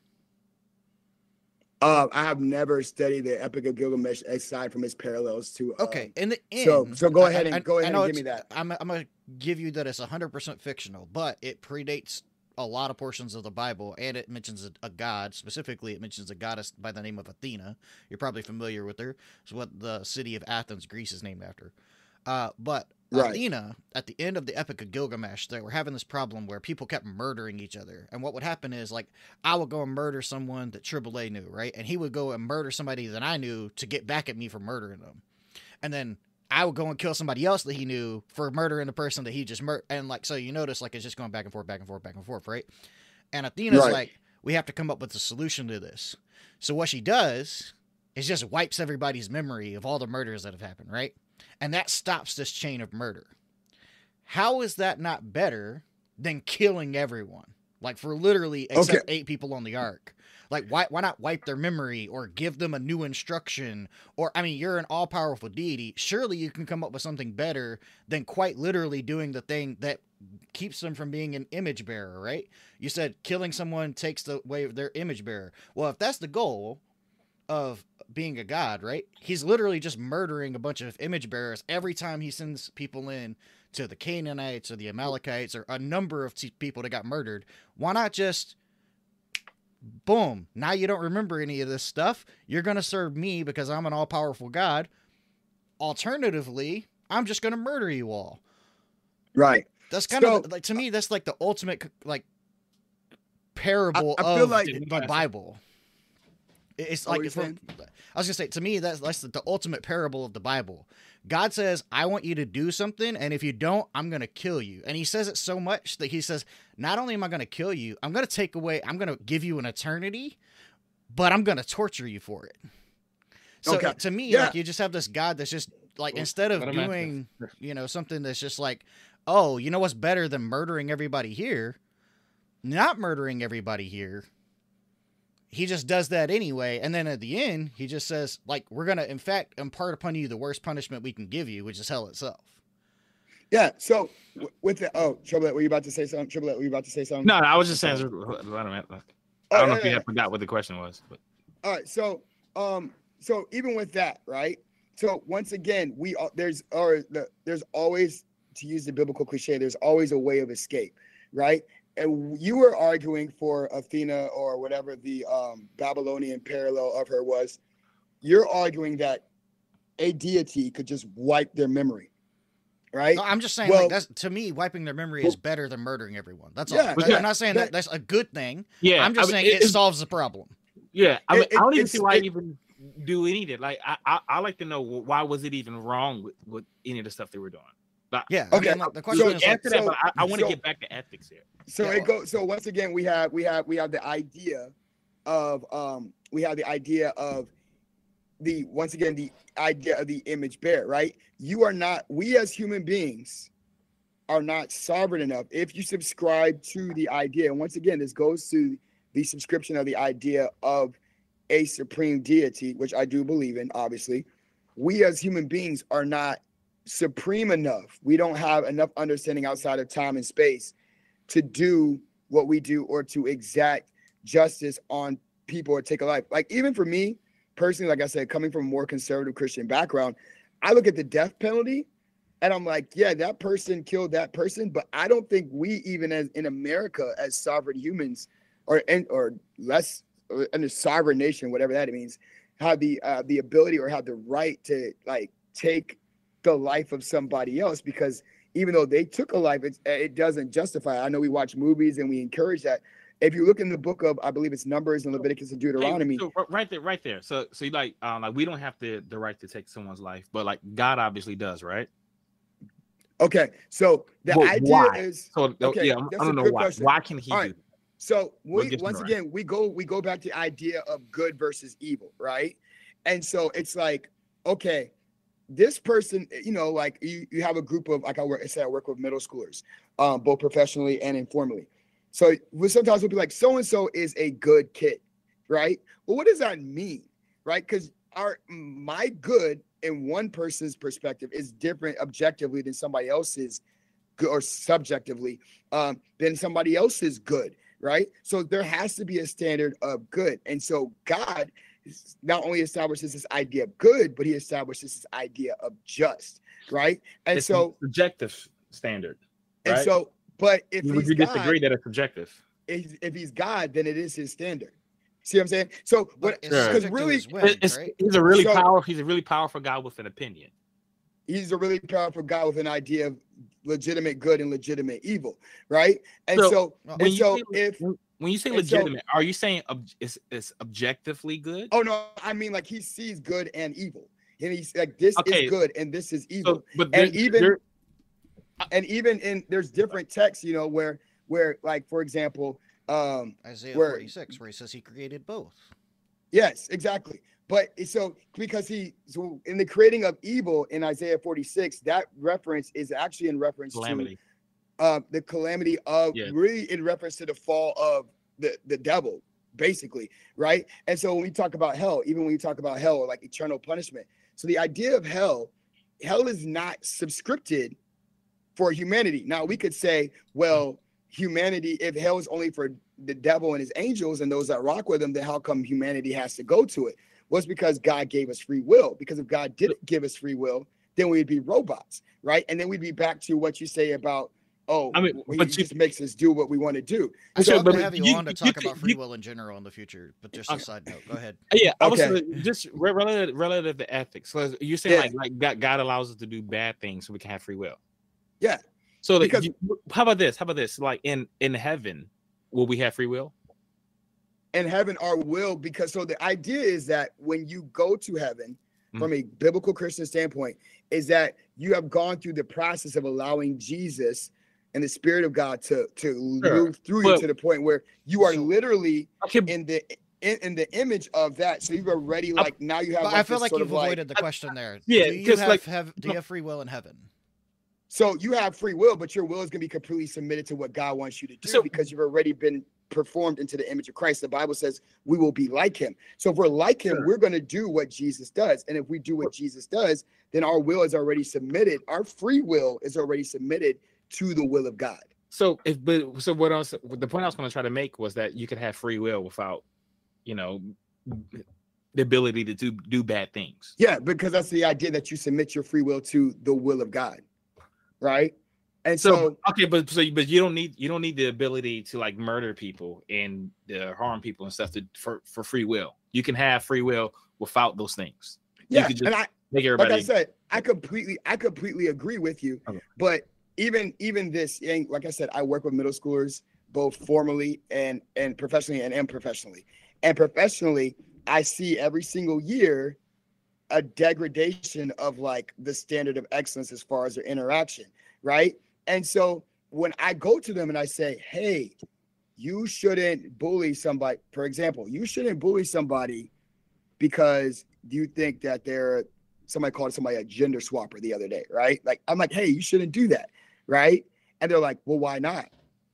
Uh, I have never studied the Epic of Gilgamesh aside from its parallels to. Uh, okay, in the end, so so go ahead and I, go ahead and give me that. I'm I'm gonna give you that it's 100 percent fictional, but it predates a lot of portions of the Bible, and it mentions a, a, god specifically. It mentions a goddess by the name of Athena. You're probably familiar with her. It's what the city of Athens, Greece, is named after. Uh, but right. Athena, at the end of the Epic of Gilgamesh, they were having this problem where people kept murdering each other. And what would happen is, like, I would go and murder someone that Triple A knew, right? And he would go and murder somebody that I knew to get back at me for murdering them. And then I would go and kill somebody else that he knew for murdering the person that he just murdered. And, like, so you notice, like, it's just going back and forth, back and forth, back and forth, right? And Athena's right. like, we have to come up with a solution to this. So what she does is just wipes everybody's memory of all the murders that have happened, right? And that stops this chain of murder. How is that not better than killing everyone? Like for literally except okay. eight people on the ark. Like why why not wipe their memory or give them a new instruction? Or I mean, you're an all powerful deity. Surely you can come up with something better than quite literally doing the thing that keeps them from being an image bearer, right? You said killing someone takes the way of their image bearer. Well, if that's the goal of being a god, right? He's literally just murdering a bunch of image bearers every time he sends people in to the Canaanites or the Amalekites or a number of t- people that got murdered. Why not just boom, now you don't remember any of this stuff. You're going to serve me because I'm an all powerful God. Alternatively, I'm just going to murder you all. Right. That's kind so, of like to me uh, that's like the ultimate like parable I, I of like, the Bible. It's like from, I was gonna say to me that's that's the ultimate parable of the Bible. God says, "I want you to do something, and if you don't, I'm gonna kill you." And He says it so much that He says, "Not only am I gonna kill you, I'm gonna take away, I'm gonna give you an eternity, but I'm gonna torture you for it." So okay. to me, yeah. like you just have this God that's just like instead of doing, you know, something that's just like, oh, you know what's better than murdering everybody here? Not murdering everybody here he just does that anyway. And then at the end, he just says, like, we're going to, in fact, impart upon you the worst punishment we can give you, which is hell itself. Yeah. So with the, oh, Trouble, were you about to say something? Trouble, were you about to say something? No, no I was just saying, wait a minute. I don't oh, know yeah, if you yeah. forgot what the question was. But. All right. So um, so even with that, right? So once again, we are there's or the, there's always to use the biblical cliche, there's always a way of escape, right? And you were arguing for Athena or whatever the um, Babylonian parallel of her was. You're arguing that a deity could just wipe their memory, right? No, I'm just saying, Well- like that's to me, wiping their memory is better than murdering everyone. That's all. Yeah, Like, yeah, I'm not saying that- that that's a good thing. Yeah, I'm just I mean, saying it- it, it's- solves the problem. Yeah, I mean, It- I don't even see why it- even do any of it. Like, I, I, I like to know why was it even wrong with, with any of the stuff they were doing. Like, Yeah. Okay, I mean, like, the question so is like, that, so- I, I want to so- get back to ethics here. So Yeah. it goes. So once again, we have we have we have the idea of um we have the idea of the once again the idea of the image bear. Right? You are not. We as human beings are not sovereign enough. If you subscribe to the idea, and once again, this goes to the subscription of the idea of a supreme deity, which I do believe in. Obviously, we as human beings are not supreme enough. We don't have enough understanding outside of time and space to do what we do or to exact justice on people or take a life. Like even for me personally, like I said, coming from a more conservative Christian background, I look at the death penalty and I'm like, yeah, that person killed that person, but I don't think we even as in America as sovereign humans or and or less in a sovereign nation, whatever that means, have the uh, the ability or have the right to like take the life of somebody else because even though they took a life, it doesn't justify. it. I know we watch movies and we encourage that. If you look in the book of, I believe it's Numbers and Leviticus and Deuteronomy. so, right there, right there. So, so you like, um, like we don't have the the right to take someone's life, but like God obviously does, right? Okay, so the But idea why? is So, Okay, yeah, I don't know why. question. Why can he right. So we him once right? again we go we go back to the idea of good versus evil, right? And so it's like, okay, this person, you know, like you, you have a group of like I work I say I work with middle schoolers, um, both professionally and informally. So we sometimes we'll be like, so and so is a good kid, right? Well, what does that mean? Right? Because our my good in one person's perspective is different objectively than somebody else's or subjectively um, than somebody else's good, right? So there has to be a standard of good. And so God not only establishes this idea of good, but he establishes this idea of just, right? And It's so, a subjective standard. and so, but if Would he's you God, disagree that it's subjective? if, if he's God, then it is his standard. See what I'm saying? So, but but it's Yeah. because subject to really, his It's- right? He's a really So- powerful. He's a really powerful guy with an opinion. he's a really powerful God with an idea of legitimate good and legitimate evil, right? And So, so, and when you so if When you say And so- legitimate, are you saying ob- it's, it's objectively good? Oh no, I mean like he sees good and evil. And he's like, this Okay. is good and this is evil. So, but and even there- and even in there's different texts, you know, where where like for example, um, Isaiah where- 46, where he says he created both. yes, exactly. But so because he so in the creating of evil in Isaiah 46, that reference is actually in reference calamity. to uh, the calamity of Yeah. really in reference to the fall of the the devil, basically, right? And so when we talk about hell, even when we talk about hell or like eternal punishment, so the idea of hell, hell is not subscripted for humanity. Now we could say, well, humanity, if hell is only for the devil and his angels and those that rock with him, then how come humanity has to go to it? Well, because God gave us free will. Because if God didn't give us free will, then we'd be robots, right? And then we'd be back to what you say about, oh, I mean, w- he but you- just makes us do what we want to do. I'd So, love but have you, you- on to talk could- about free you- will in general in the future, but just a Okay. side note. Go ahead. Yeah, I was Okay. uh, just relative relative to ethics. So you're saying Yeah. like like God, God allows us to do bad things so we can have free will. Yeah. So like, Because- you- how about this? How about this? Like in in heaven, will we have free will? in heaven our will because so the idea is that when you go to heaven Mhm. from a biblical christian standpoint is that you have gone through the process of allowing jesus and the spirit of god to to Sure. move through But- you to the point where you are literally Okay, in the in, in the image of that so you've already like now you have like I feel like you've of like avoided the question there. yeah, do you have, like- have do you have free will in heaven? so you have free will but your will is going to be completely submitted to what god wants you to do So- because you've already been performed into the image of christ the bible says we will be like him so if we're like him Sure. we're going to do what jesus does and if we do what jesus does then our will is already submitted our free will is already submitted to the will of god so if but so what else? The point I was going to try to make was that you could have free will without, you know, the ability to do do bad things. Yeah, because that's the idea that you submit your free will to the will of God, right? And so, So okay, but so but you don't need you don't need the ability to like murder people and uh, harm people and stuff to for for free will. You can have free will without those things. You yeah, could just and I make like. I said, I completely, I completely agree with you. Okay. But even even this, like I said, I work with middle schoolers both formally and and professionally and unprofessionally. And professionally, I see every single year a degradation of like the standard of excellence as far as their interaction, right? And so when I go to them and I say, "Hey, you shouldn't bully somebody," for example, you shouldn't bully somebody because you think that they're somebody called somebody a gender swapper the other day, right? Like I'm like, hey, you shouldn't do that, right? And they're like, well, why not?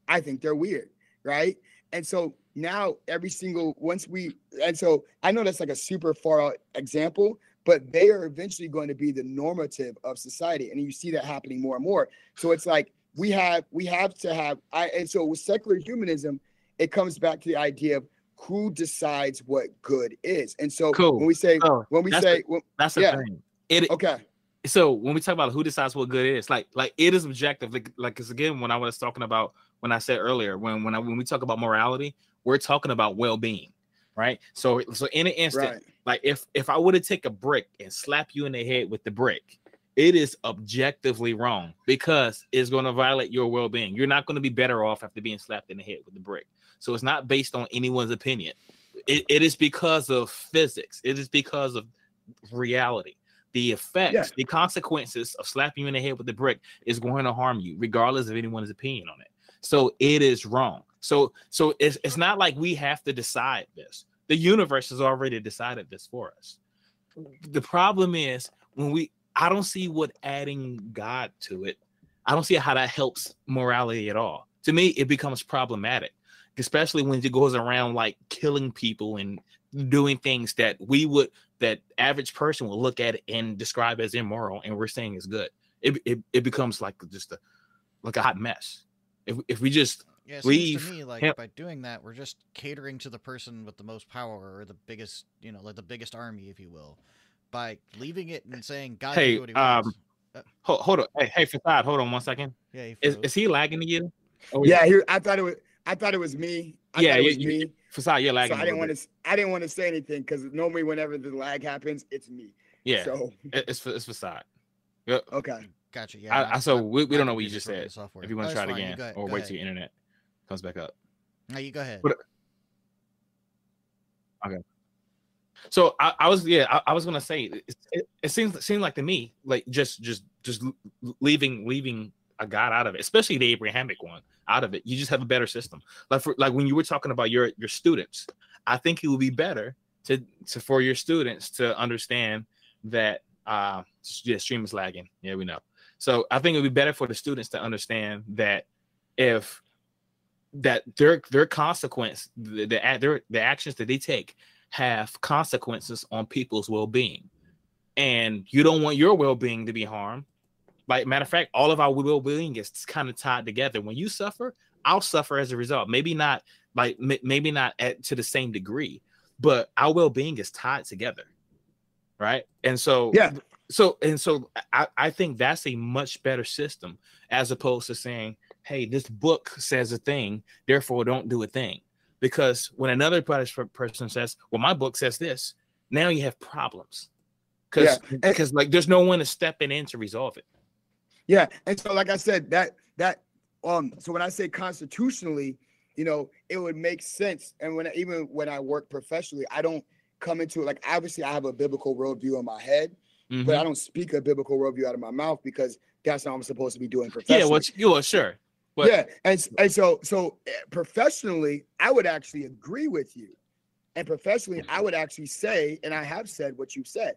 I think they're weird, right? And so now every single once we and so I know that's like a super far out example, but they are eventually going to be the normative of society, and you see that happening more and more. So it's like we have we have to have I and so with secular humanism, it comes back to the idea of who decides what good is. And so Cool. when we say when we that's say when, That's the Yeah. thing. It okay, so when we talk about who decides what good is, like like it is objective. Like like it's again when I was talking about when I said earlier when when I when we talk about morality, we're talking about well being, right? So so in an instant, right. like if if I were to take a brick and slap you in the head with the brick, it is objectively wrong because it's going to violate your well being. You're not going to be better off after being slapped in the head with the brick. So it's not based on anyone's opinion. It, it is because of physics. It is because of reality. The effects, Yeah. the consequences of slapping you in the head with the brick is going to harm you, regardless of anyone's opinion on it. So it is wrong. So so it's it's not like we have to decide this. The universe has already decided this for us. The problem is when we I don't see what adding God to it. I don't see how that helps morality at all. To me, it becomes problematic, especially when it goes around like killing people and doing things that we would that average person will look at and describe as immoral, and we're saying is good. It it, it becomes like just a like a hot mess. If if we just Yeah, seems Leave to me like him- by doing that, we're just catering to the person with the most power or the biggest, you know, like the biggest army, if you will, by leaving it and saying God Hey, what he um, wants. hold, hold on, hey, hey Facade, hold on one second. Yeah, he Is, is he lagging to you? Or- Yeah, here I thought it was I thought it was me. I Yeah, it was you- me. Facade, you're So. I didn't want to I didn't want to say anything because normally whenever the lag happens, it's me. Yeah, So it- it's it's Facade. okay. Gotcha. Yeah. I, I so my- we, we my don't know what you just said. software. If you want to it's try it fine, you again, go or go wait ahead. till your internet comes back up. No, you go ahead. But- So I, I was yeah I, I was gonna say it, it, it seems it seemed like to me like just just just leaving leaving a got out of it, especially the Abrahamic one out of it. You just have a better system. Like for like when you were talking about your your students, I think it would be better to to for your students to understand that uh yeah stream is lagging. Yeah, we know. So I think it would be better for the students to understand that if that their their consequence the the, their, the actions that they take have consequences on people's well-being and you don't want your well-being to be harmed like matter of fact all of our well-being is kind of tied together. When you suffer i'll suffer as a result. Maybe not like m- maybe not at to the same degree but our well-being is tied together right? And so Yeah. so and so I, I think that's a much better system as opposed to saying hey this book says a thing therefore don't do a thing. Because when another person says well my book says this now you have problems. Because Yeah, because like there's no one to step in to resolve it Yeah, and so like I said, that that um, so when I say constitutionally, you know, it would make sense. And when I, even when I work professionally, I don't come into it like obviously I have a biblical worldview in my head, Mhm. but I don't speak a biblical worldview out of my mouth because that's not what I'm supposed to be doing professionally. yeah well, you well sure but yeah, and and so so eh, professionally, I would actually agree with you, and professionally, I would actually say, and I have said what you said,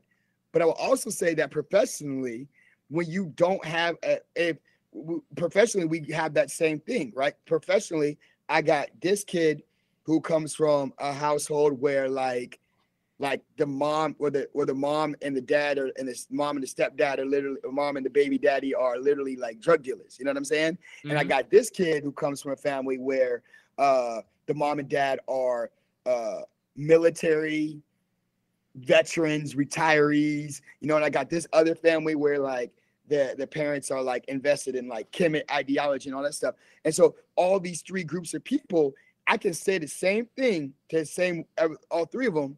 but I will also say that professionally, when you don't have a, if professionally we have that same thing, right? Professionally, I got this kid who comes from a household where like like the mom or the or the mom and the dad or and the s- mom and the stepdad are literally mom and the baby daddy are literally like drug dealers. You know what I'm saying? And I Mhm. got this kid who comes from a family where uh, the mom and dad are uh, military, veterans, retirees, you know, and I got this other family where like the the parents are like invested in like Kemet ideology and all that stuff. And so all these three groups of people, I can say the same thing to the same all three of them,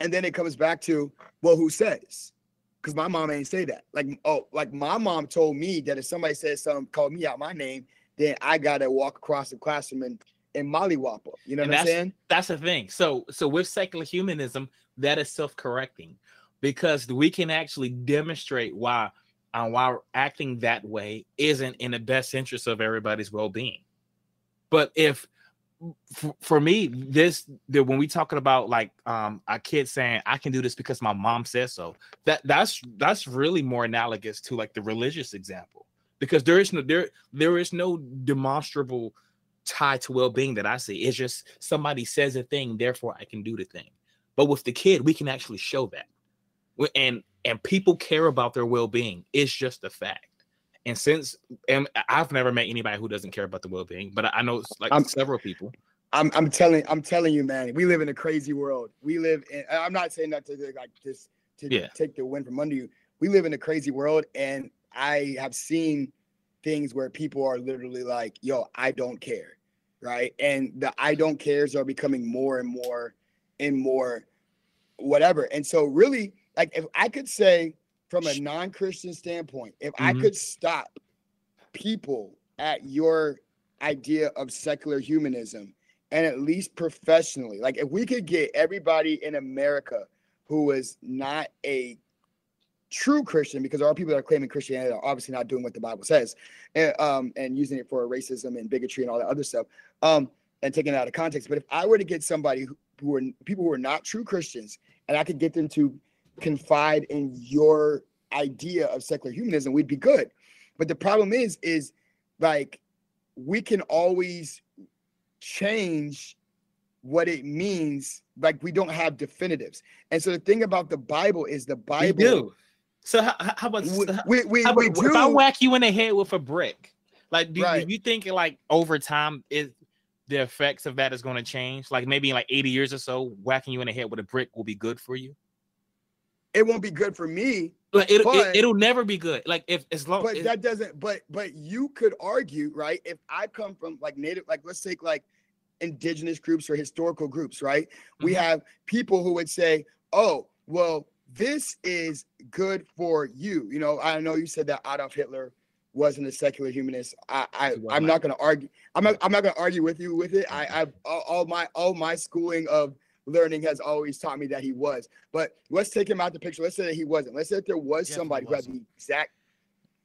and then it comes back to well, who says? Because my mom ain't say that. Like oh, like my mom told me that if somebody says something, called me out my name, then I gotta walk across the classroom and and mollywop You know and what I'm saying? That's the thing. So so with secular humanism, that is self-correcting because we can actually demonstrate why uh, why acting that way isn't in the best interest of everybody's well-being. But if for, for me, this the, when we talking about like um a kid saying I can do this because my mom says so, that that's that's really more analogous to like the religious example because there is no there there is no demonstrable tie to well-being that I see. It's just somebody says a thing, therefore I can do the thing. But with the kid, we can actually show that. And and people care about their well-being. It's just a fact. And since and I've never met anybody who doesn't care about the well-being, but I know like I'm, several people. I'm I'm telling I'm telling you, man, we live in a crazy world. We live in I'm not saying that to like just to yeah. take the wind from under you. We live in a crazy world, and I have seen things where people are literally like, yo, I don't care. Right. And the I don't cares are becoming more and more and more whatever. And so really, like if I could say from a non-Christian standpoint, if mm-hmm. I could stop people at your idea of secular humanism and at least professionally, like if we could get everybody in America who is not a true Christian, because there are people that are claiming Christianity are obviously not doing what the Bible says, and, um, and using it for racism and bigotry and all that other stuff, um, and taking it out of context. But if I were to get somebody who, who are people who are not true Christians, and I could get them to confide in your idea of secular humanism, we'd be good. But the problem is, is like we can always change what it means. Like we don't have definitives. And so the thing about the Bible is the Bible. So how, how about we, we, how, we if do, I whack you in the head with a brick? Like, do, right. do you think like over time is the effects of that is going to change? Like maybe in like 80 years or so, whacking you in the head with a brick will be good for you? It won't be good for me. Like it'll, but, it, will never be good. Like if as long but that doesn't but but you could argue, right? If I come from like native, like let's take like indigenous groups or historical groups, right? Mm-hmm. We have people who would say, Oh, well, this is good for you. You know, I know you said that Adolf Hitler wasn't a secular humanist. I, I I'm not going to argue. I'm not, I'm not going to argue with you with it. I, I've all, all my all my schooling of learning has always taught me that he was. But let's take him out the picture. Let's say that he wasn't. Let's say that there was yeah, somebody who had the exact.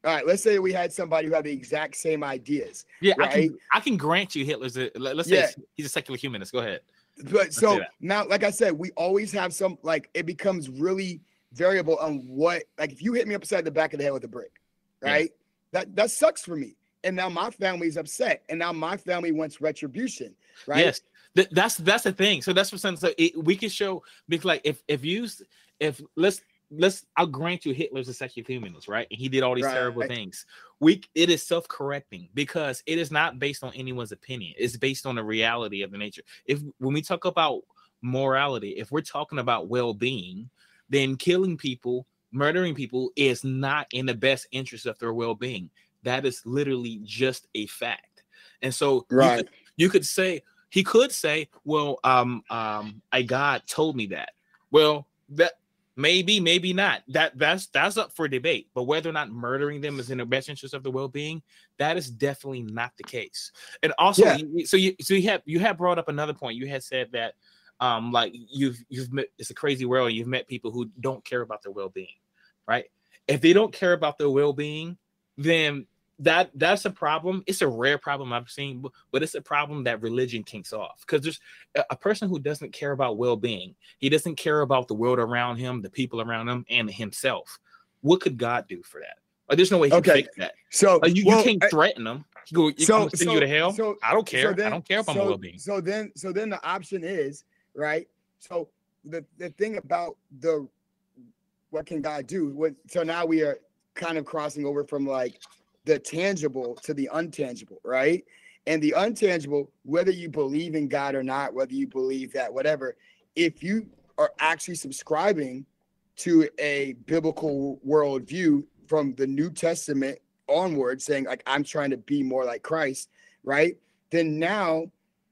All right, let's say we had somebody who had the exact same ideas. Yeah, right? I can I can grant you Hitler's a let's say yeah. he's a secular humanist. Go ahead. But so now, like I said, we always have some like it becomes really variable on what like if you hit me upside the back of the head with a brick, right? Yeah. That that sucks for me. And now my family's upset, and now my family wants retribution, right? Yes, Th- that's that's the thing. So that's what sense so it, we can show because like if if you if let's let's I'll grant you Hitler's a secular humanist, right? And he did all these right. terrible things. We it is self-correcting because it is not based on anyone's opinion. It's based on the reality of the nature. If when we talk about morality, if we're talking about well-being, then killing people, murdering people is not in the best interest of their well-being. That is literally just a fact. And so right. you, could, you could say, he could say, "Well, um, um, a God told me that." Well, that maybe, maybe not. That that's that's up for debate. But whether or not murdering them is in the best interest of the well-being, that is definitely not the case. And also, yeah. so you so you have you have brought up another point. You had said that um like you've you've met it's a crazy world you've met people who don't care about their well-being right if they don't care about their well-being then that that's a problem. It's a rare problem I've seen, but it's a problem that religion kinks off because there's a, a, person who doesn't care about well-being. He doesn't care about the world around him, the people around him, and himself. What could God do for that? Like, there's no way he okay. can fix that. So like, you, well, you can't I, threaten him. go, so, send so, you to hell. So, I don't care. So then, I don't care about so, my well-being. So then, so then the option is right. So the the thing about the what can God do? What, so now we are kind of crossing over from like the tangible to the untangible, right? And the untangible, whether you believe in God or not, whether you believe that, whatever, if you are actually subscribing to a biblical worldview from the New Testament onward, saying like I'm trying to be more like Christ, right? Then now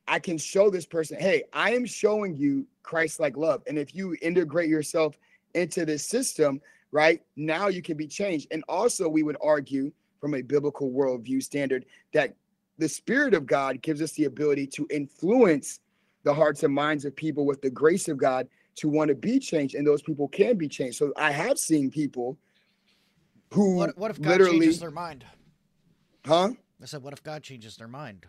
I can show this person, hey, I am showing you Christ-like love, and if you integrate yourself into this system, right now you can be changed. And also, we would argue from a biblical worldview standard that the Spirit of God gives us the ability to influence the hearts and minds of people with the grace of God to want to be changed, and those people can be changed. So I have seen people who What, what if God literally, changes their mind? huh? I said, what if God changes their mind?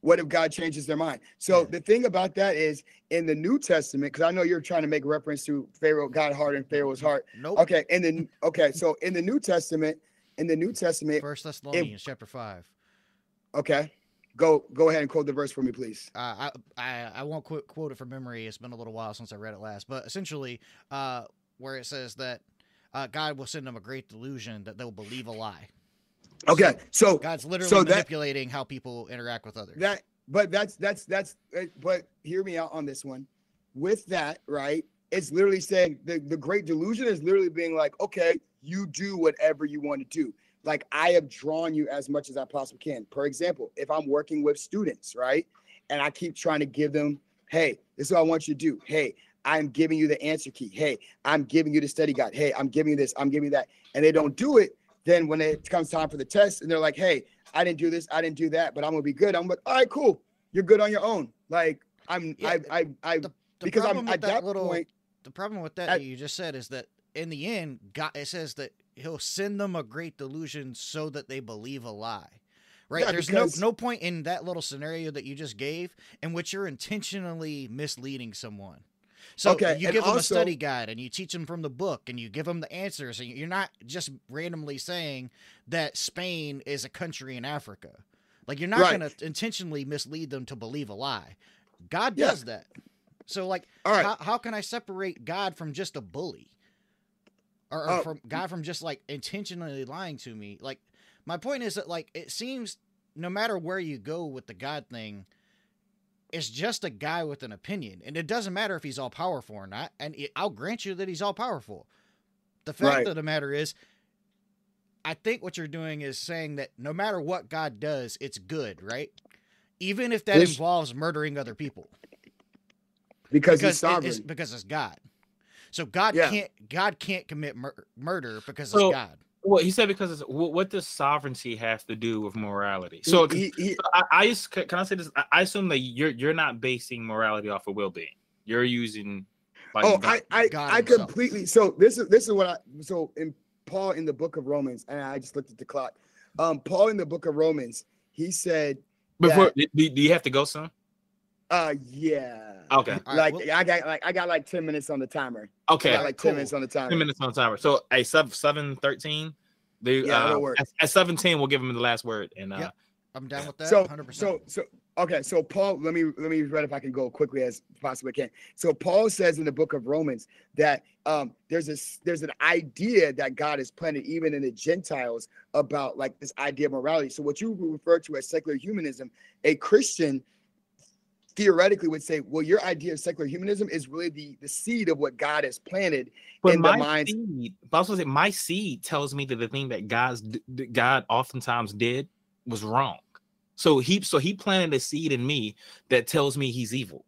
What if God changes their mind? So Yeah. the thing about that is in the New Testament, because I know you're trying to make reference to Pharaoh, God hardened Pharaoh's heart. Nope. Okay, and then okay, so in the New Testament, in the New Testament, First Thessalonians chapter five. okay, go go ahead and quote the verse for me, please. Uh, I, I I won't quote, quote it from memory. It's been a little while since I read it last, but essentially, uh, where it says that uh, God will send them a great delusion that they'll believe a lie. Okay, so God's literally So that- manipulating how people interact with others. that but that's that's that's uh, but hear me out on this one with that right it's literally saying the, the great delusion is literally being like okay you do whatever you want to do like i have drawn you as much as i possibly can for example if i'm working with students right and i keep trying to give them hey this is what i want you to do hey i'm giving you the answer key hey i'm giving you the study guide hey i'm giving you this i'm giving you that and they don't do it then when it comes time for the test and they're like hey I didn't do this, I didn't do that, but I'm gonna be good. I'm like, all right, cool. You're good on your own. Like I'm Yeah, I I I the- The because I'm at with that, little, point. the problem with that I- that you just said is that in the end, God it says that He'll send them a great delusion so that they believe a lie. Right? Yeah, There's because- no no point in that little scenario that you just gave in which you're intentionally misleading someone. So Okay, you give them a study guide and you teach them from the book and you give them the answers and you're not just randomly saying that Spain is a country in Africa. Like you're not Right. going to intentionally mislead them to believe a lie. God Yeah. does that. So like right. how, how can I separate God from just a bully? Or, or Oh. from God from just like intentionally lying to me? Like my point is that like it seems no matter where you go with the God thing, it's just a guy with an opinion, and it doesn't matter if he's all powerful or not. And it, I'll grant you that he's all powerful. The fact Right. of the matter is, I think what you're doing is saying that no matter what God does, it's good, right? Even if that involves murdering other people because, because he's it- sovereign. it's because it's God. So God Yeah. can't God can't commit mur- murder because So- it's God. Well, he said because it's, what does sovereignty have to do with morality? So he, he, I, I just- can I say this? I- I assume that you're you're not basing morality off of well-being. You're using like oh, God- I I, God I completely. So this is this is what I so in Paul in the book of Romans, and I just looked at the clock. Um, Paul in the book of Romans, he said, before that- do, do you have to go son? Uh, yeah. Okay. All right, like well- I got like I got like ten minutes on the timer. I Okay, got like ten minutes on the timer. ten minutes on the timer. So a sub seven thirteen. They, Yeah, uh, work. At, at seventeen, we'll give him the last word. And uh, Yep. I'm down with that. so 100%. so so okay so paul let me let me read if i can go quickly as possibly can so paul says in the book of romans that um there's this there's an idea that god has planted even in the gentiles about like this idea of morality so what you refer to as secular humanism a christian theoretically would say well your idea of secular humanism is really the the seed of what god has planted But in the my minds seed, but I was supposed to say, my seed tells me that the thing that God's God oftentimes did was wrong. So he so he planted a seed in me that tells me he's evil.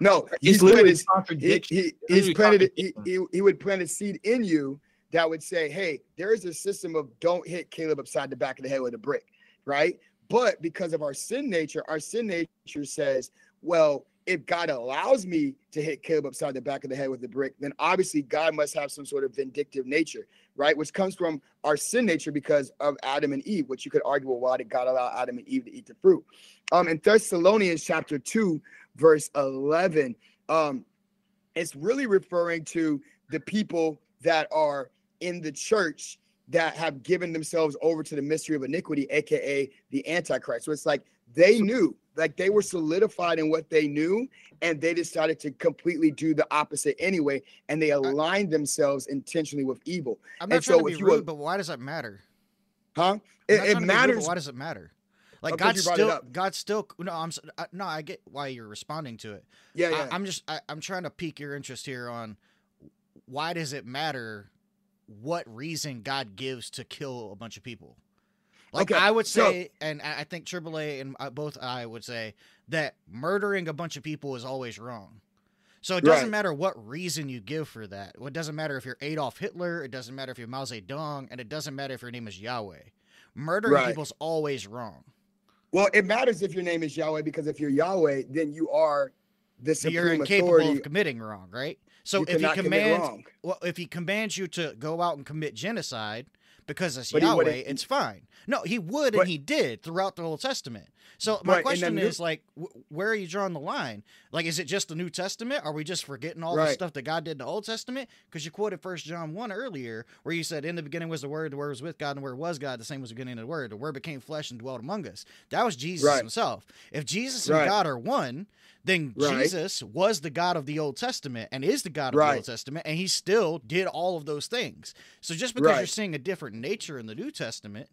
no he's literally planted he, contradiction. he, he's planted he, he would plant a seed in you that would say hey there is a system of don't hit caleb upside the back of the head with a brick right but because of our sin nature our sin nature says well if god allows me to hit caleb upside the back of the head with a brick then obviously god must have some sort of vindictive nature right? Which comes from our sin nature because of adam and eve which you could argue well why did god allow adam and eve to eat the fruit? Um in thessalonians chapter 2 verse 11 um it's really referring to the people that are in the church that have given themselves over to the mystery of iniquity aka the antichrist so it's like they knew like they were solidified in what they knew and they decided to completely do the opposite anyway and they aligned themselves intentionally with evil I'm not and trying so to be if you rude, will- but why does that matter? huh it, it be rude, matters why does it matter? Like oh, I'm God you brought it still. God still. No, I'm I, uh, no. I get why you're responding to it. Yeah, yeah. I, I'm just, I, I'm trying to pique your interest here on why does it matter what reason God gives to kill a bunch of people. Like Okay, I would so- say, and I think AAA and uh, both I would say that murdering a bunch of people is always wrong. So it doesn't Right. matter what reason you give for that. It doesn't matter if you're Adolf Hitler. It doesn't matter if you're Mao Zedong, and it doesn't matter if your name is Yahweh. Murdering Right. people is always wrong. well, it matters if your name is Yahweh because if you're Yahweh, then you are the So supreme you're incapable authority. of committing wrong, right? So You if he commands, well, if he commands you to go out and commit genocide because it's But Yahweh, it's fine. No, he would But- and he did throughout the Old Testament. So my the question New- is like, where are you drawing the line? Like, is it just the New Testament? Are we just forgetting all the stuff that God did in the Old Testament? Because you quoted First John one earlier, where you said, "In the beginning was the Word, the Word was with God, and the Word was God. The same was the beginning of the Word. The Word became flesh and dwelt among us." That was Jesus Right. himself. If Jesus and God are one, then Right. Jesus was the God of the Old Testament and is the God of Right. the Old Testament, and he still did all of those things. So just because you're seeing a different nature in the New Testament,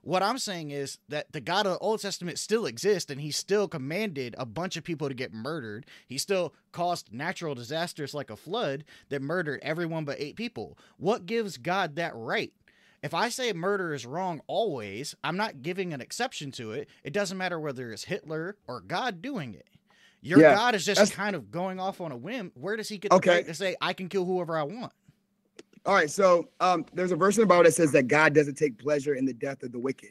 what I'm saying is that the God of the Old Testament still exists and he still commanded a bunch of people to get murdered. He still caused natural disasters like a flood that murdered everyone but eight people. What gives God that right? If I say murder is wrong always, I'm not giving an exception to it. It doesn't matter whether it's Hitler or God doing it. Your Yeah, God is just kind of going off on a whim. Where does he get the Okay. right to say I can kill whoever I want? All right, so um, there's a verse in the Bible that says that God doesn't take pleasure in the death of the wicked,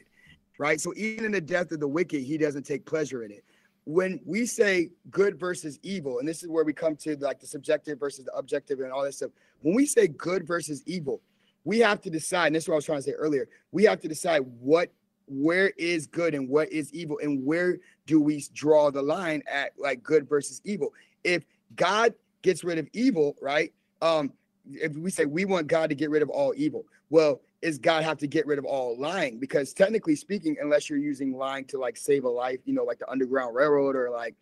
right? So even in the death of the wicked, He doesn't take pleasure in it. When we say good versus evil, and this is where we come to like the subjective versus the objective and all that stuff. When we say good versus evil, we have to decide. And this is what I was trying to say earlier. We have to decide what, where is good and what is evil, and where do we draw the line at like good versus evil? If God gets rid of evil, right? Um, if we say we want God to get rid of all evil, well, is God have to get rid of all lying? Because technically speaking, unless you're using lying to like save a life, you know, like the Underground Railroad or like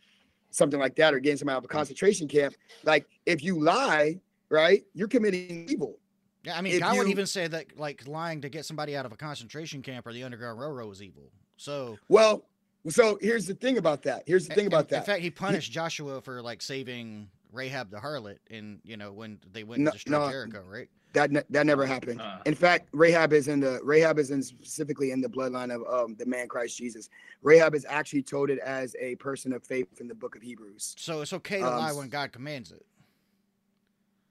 something like that, or getting somebody out of a concentration camp, like if you lie, right, you're committing evil. Yeah, I mean, If God would you- even say that like lying to get somebody out of a concentration camp or the Underground Railroad was evil. So Well, so here's the thing about that. Here's the thing about in, that. In fact, he punished Joshua for like saving Rahab the harlot, in you know when they went No- to destroy no. Jericho, right? that ne- that never happened. Uh, In fact, Rahab is in the Rahab is in specifically in the bloodline of um, the man Christ Jesus. Rahab is actually toted as a person of faith in the book of Hebrews. So it's okay to Um, lie when God commands it.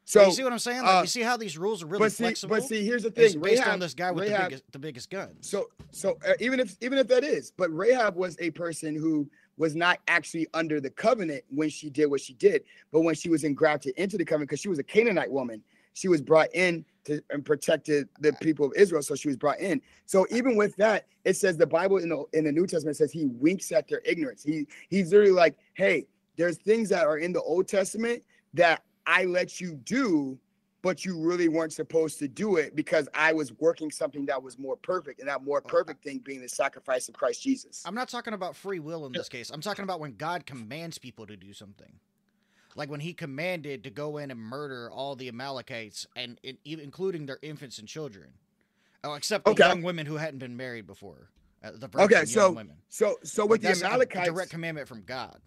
So you see what I'm saying? Like, uh, you see how these rules are really but see, flexible. but see, here's the It's thing. based Rahab, on this guy with Rahab- the biggest the biggest guns. So so uh, even if even if that is, but Rahab was a person who was not actually under the covenant when she did what she did, but when she was engrafted into the covenant because she was a Canaanite woman, she was brought in to and protected the people of Israel, so she was brought in. So even with that, it says the Bible in the in the New Testament says he winks at their ignorance. He he's literally like, hey, there's things that are in the Old Testament that I let you do but you really weren't supposed to do it because I was working something that was more perfect, and that more perfect thing being the sacrifice of Christ Jesus. I'm not talking about free will in this case. I'm talking about when God commands people to do something. Like when he commanded to go in and murder all the Amalekites and, and including their infants and children. Oh, except the Okay. young women who hadn't been married before. Uh, the virgin Okay, so women. so so Like, with the that's a- a Amalekites, direct commandment from God.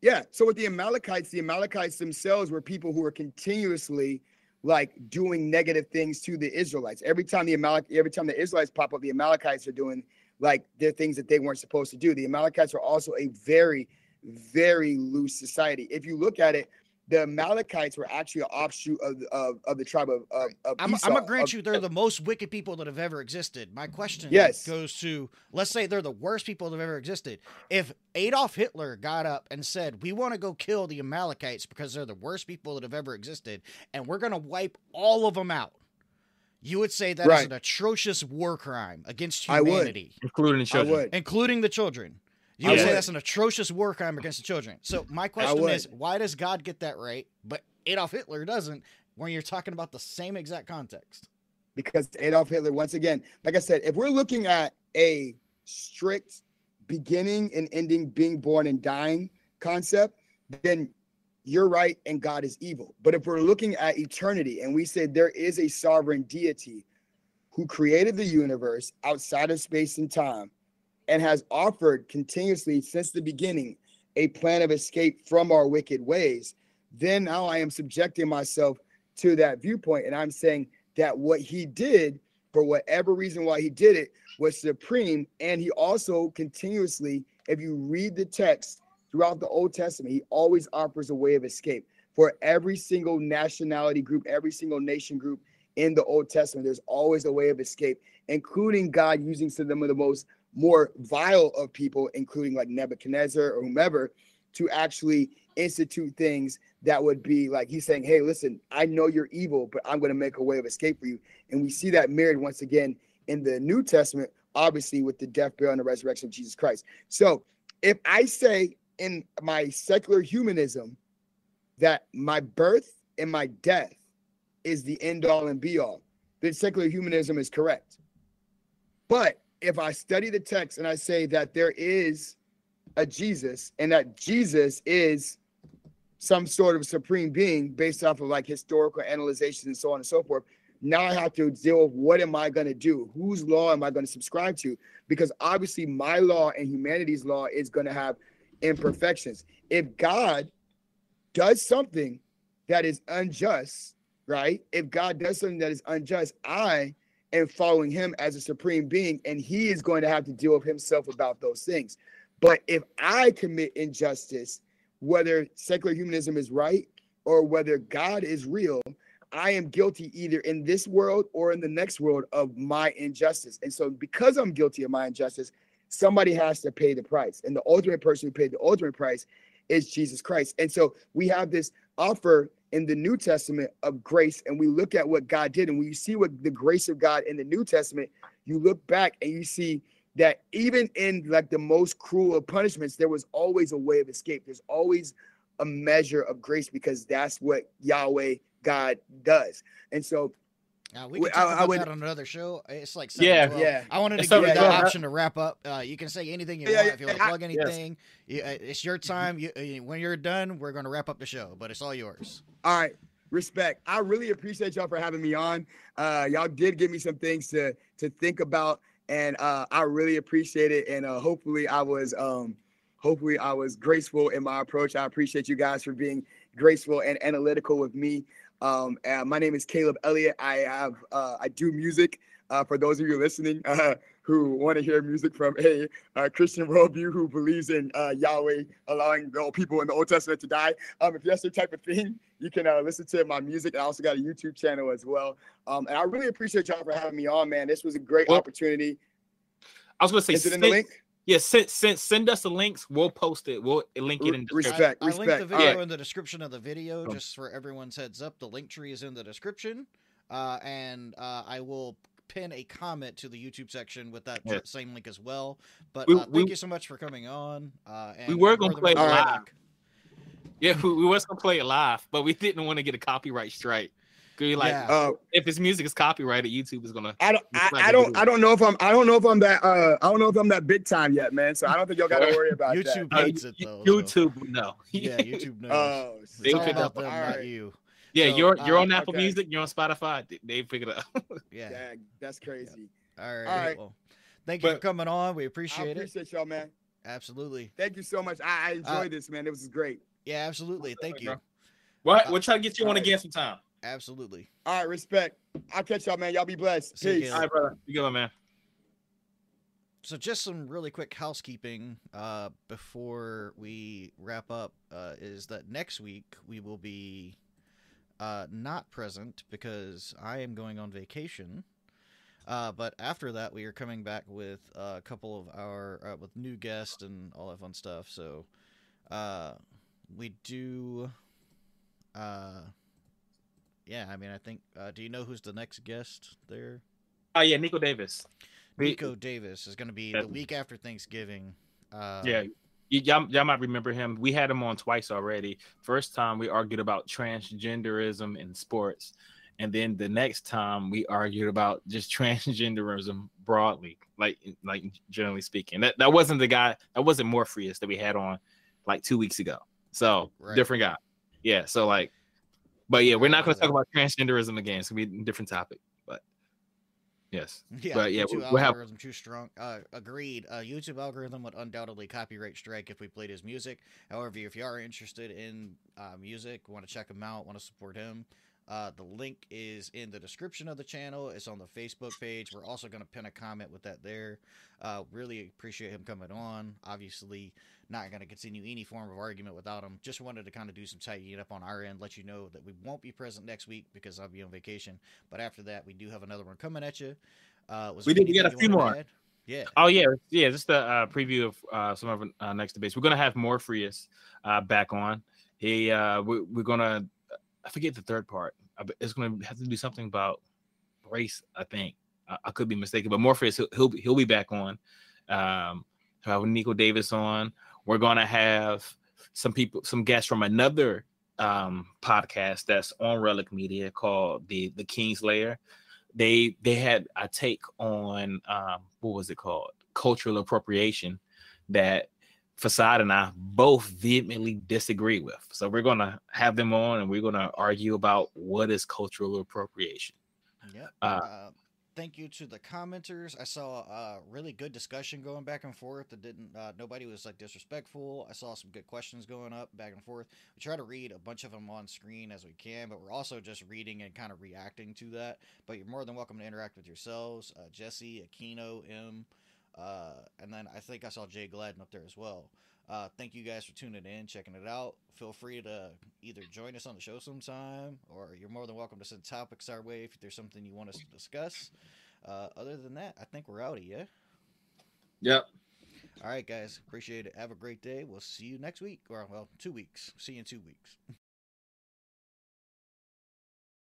Yeah. So with the Amalekites, the Amalekites themselves were people who were continuously like doing negative things to the Israelites. Every time the Amalek, every time the Israelites pop up, the Amalekites are doing like their things that they weren't supposed to do. The Amalekites are also a very, very loose society. If you look at it, the Amalekites were actually an offshoot of of, of the tribe of of, of I'm, Esau, I'm gonna grant of- you they're the most wicked people that have ever existed. My question Yes. goes to let's say they're the worst people that have ever existed. If Adolf Hitler got up and said, We want to go kill the Amalekites because they're the worst people that have ever existed, and we're gonna wipe all of them out, you would say that is Right. an atrocious war crime against I would. humanity, including the I children. would. including the children. You would say that's an atrocious war crime against the children. So my question is, why does God get that right, but Adolf Hitler doesn't? When you're talking about the same exact context. because Adolf Hitler, once again, like I said, if we're looking at a strict beginning and ending, being born and dying concept, then you're right and God is evil. But if we're looking at eternity and we say there is a sovereign deity who created the universe outside of space and time, and has offered continuously since the beginning a plan of escape from our wicked ways, then now I am subjecting myself to that viewpoint. And I'm saying that what he did, for whatever reason why he did it, was supreme. And he also continuously, if you read the text throughout the Old Testament, he always offers a way of escape for every single nationality group, every single nation group in the Old Testament. There's always a way of escape, including God using some of the most more vile of people, including like Nebuchadnezzar or whomever, to actually institute things that would be like he's saying, Hey, listen, I know you're evil, but I'm going to make a way of escape for you. And we see that mirrored once again in the New Testament, obviously with the death, burial, and the resurrection of Jesus Christ. So if I say in my secular humanism that my birth and my death is the end all and be all, then secular humanism is correct. But if I study the text and I say that there is a Jesus and that Jesus is some sort of supreme being based off of like historical analyzations and so on and so forth, now I have to deal with what am I going to do? Whose law am I going to subscribe to? Because obviously, my law and humanity's law is going to have imperfections. If God does something that is unjust, right? If God does something that is unjust, I am following him as a supreme being, and he is going to have to deal with himself about those things. But if I commit injustice, whether secular humanism is right or whether God is real, I am guilty either in this world or in the next world of my injustice. And so, because I'm guilty of my injustice, somebody has to pay the price. And the ultimate person who paid the ultimate price is Jesus Christ. And so, we have this offer in the New Testament of grace, and we look at what God did. And when you see what the grace of God in the New Testament, you look back and you see that even in like the most cruel of punishments, there was always a way of escape. There's always a measure of grace because that's what Yahweh God does. And so uh, we can talk I, about I would, that on another show. It's like yeah, yeah. I wanted to it's give you the yeah, option to wrap up. Uh, you can say anything you yeah, want. If you want to plug anything, yes. uh, it's your time. You, uh, when you're done, we're going to wrap up the show. But it's all yours. All right, respect. I really appreciate y'all for having me on. Uh, y'all did give me some things to to think about, and uh, I really appreciate it. And uh, hopefully, I was um, hopefully I was graceful in my approach. I appreciate you guys for being graceful and analytical with me. Um, my name is Caleb Elliot. I have uh, I do music. Uh, for those of you listening uh, who want to hear music from a, a Christian worldview who believes in uh, Yahweh allowing the old people in the Old Testament to die, um, if that's your type of thing, you can uh, listen to my music. I also got a YouTube channel as well. Um, and I really appreciate y'all for having me on, man. This was a great well, opportunity. I was going to say, is it in the link? Yeah, send, send send us the links. We'll post it. We'll link it in the respect. I, I linked the video right. in the description of the video, just for everyone's heads up. The link tree is in the description, uh, and uh, I will pin a comment to the YouTube section with that yeah. same link as well. But uh, we, thank we, you so much for coming on. Uh, we were gonna play live. Yeah, we, we was gonna play it live, but we didn't want to get a copyright strike like yeah. uh, if his music is copyrighted, YouTube is gonna. I don't. I, I don't. I don't know if I'm. I don't know if I'm that. Uh, I don't know if I'm that big time yet, man. So I don't think y'all got to worry about YouTube that. hates it though. YouTube, so. no. yeah, YouTube knows. Oh, they pick up them, right. not you. Yeah, so, you're you're uh, on Apple okay. Music. You're on Spotify. They, pick it up. yeah. yeah, that's crazy. Yeah. All right. All right. Well, thank you but, for coming on. We appreciate, I appreciate it. Appreciate y'all, man. Absolutely. Thank you so much. I, I enjoyed uh, this, man. It was great. Yeah, absolutely. Thank you. What? We'll try to get you on again sometime. Absolutely. All right, respect. I'll catch y'all, man. Y'all be blessed. See Peace. All right, brother. You go, man. So just some really quick housekeeping uh, before we wrap up uh, is that next week we will be uh, not present because I am going on vacation. Uh, but after that, we are coming back with a couple of our uh, with new guests and all that fun stuff. So uh, we do yeah, I mean, I think. Uh, do you know who's the next guest there? Oh yeah, Nico Davis. Nico Davis is going to be the week after Thanksgiving. Uh, yeah, y'all, y'all might remember him. We had him on twice already. First time we argued about transgenderism in sports, and then the next time we argued about just transgenderism broadly, like like generally speaking. That that wasn't the guy. That wasn't Morpheus that we had on like two weeks ago. So right. different guy. Yeah. So like but yeah, we're not going to talk about transgenderism again. It's going to be a different topic. But Yes. Yeah, But, yeah, YouTube we- we'll have- algorithm too strong. Uh, agreed. Uh, YouTube algorithm would undoubtedly copyright strike if we played his music. However, if you are interested in uh, music, want to check him out, want to support him, uh, the link is in the description of the channel. It's on the Facebook page. We're also going to pin a comment with that there. Uh, really appreciate him coming on. Obviously, not going to continue any form of argument without him. Just wanted to kind of do some tightening up on our end, let you know that we won't be present next week because I'll be on vacation. But after that, we do have another one coming at you. Uh, was We did- we got a few more. add? Yeah. Oh yeah, yeah. Just a uh, preview of uh, some of our uh, next debates. We're gonna have Morpheus uh, back on. He uh, we, we're gonna I forget the third part. It's gonna have to do something about race. I think I, I could be mistaken, but Morpheus he'll he'll, be- he'll be back on. Um, we'll have Nico Davis on. We're gonna have some people, some guests from another um, podcast that's on Relic Media called the the King's Lair. They they had a take on um what was it called? Cultural appropriation that facade and i both vehemently disagree with. So we're gonna have them on and we're gonna argue about what is cultural appropriation. Yep. Uh, Uh, thank you to the commenters. I saw a really good discussion going back and forth. That didn't. Uh, nobody was like disrespectful. I saw some good questions going up back and forth. We try to read a bunch of them on screen as we can, but we're also just reading and kind of reacting to that. But you're more than welcome to interact with yourselves. Uh, Jesse, Aquino, M, uh, and then I think I saw Jay Gladden up there as well. Uh, thank you guys for tuning in, checking it out. Feel free to either join us on the show sometime, or you're more than welcome to send topics our way if there's something you want us to discuss. Uh, other than that, I think we're out of here. yep All right, guys, appreciate it. Have a great day. We'll see you next week, or well, two weeks. See you in two weeks.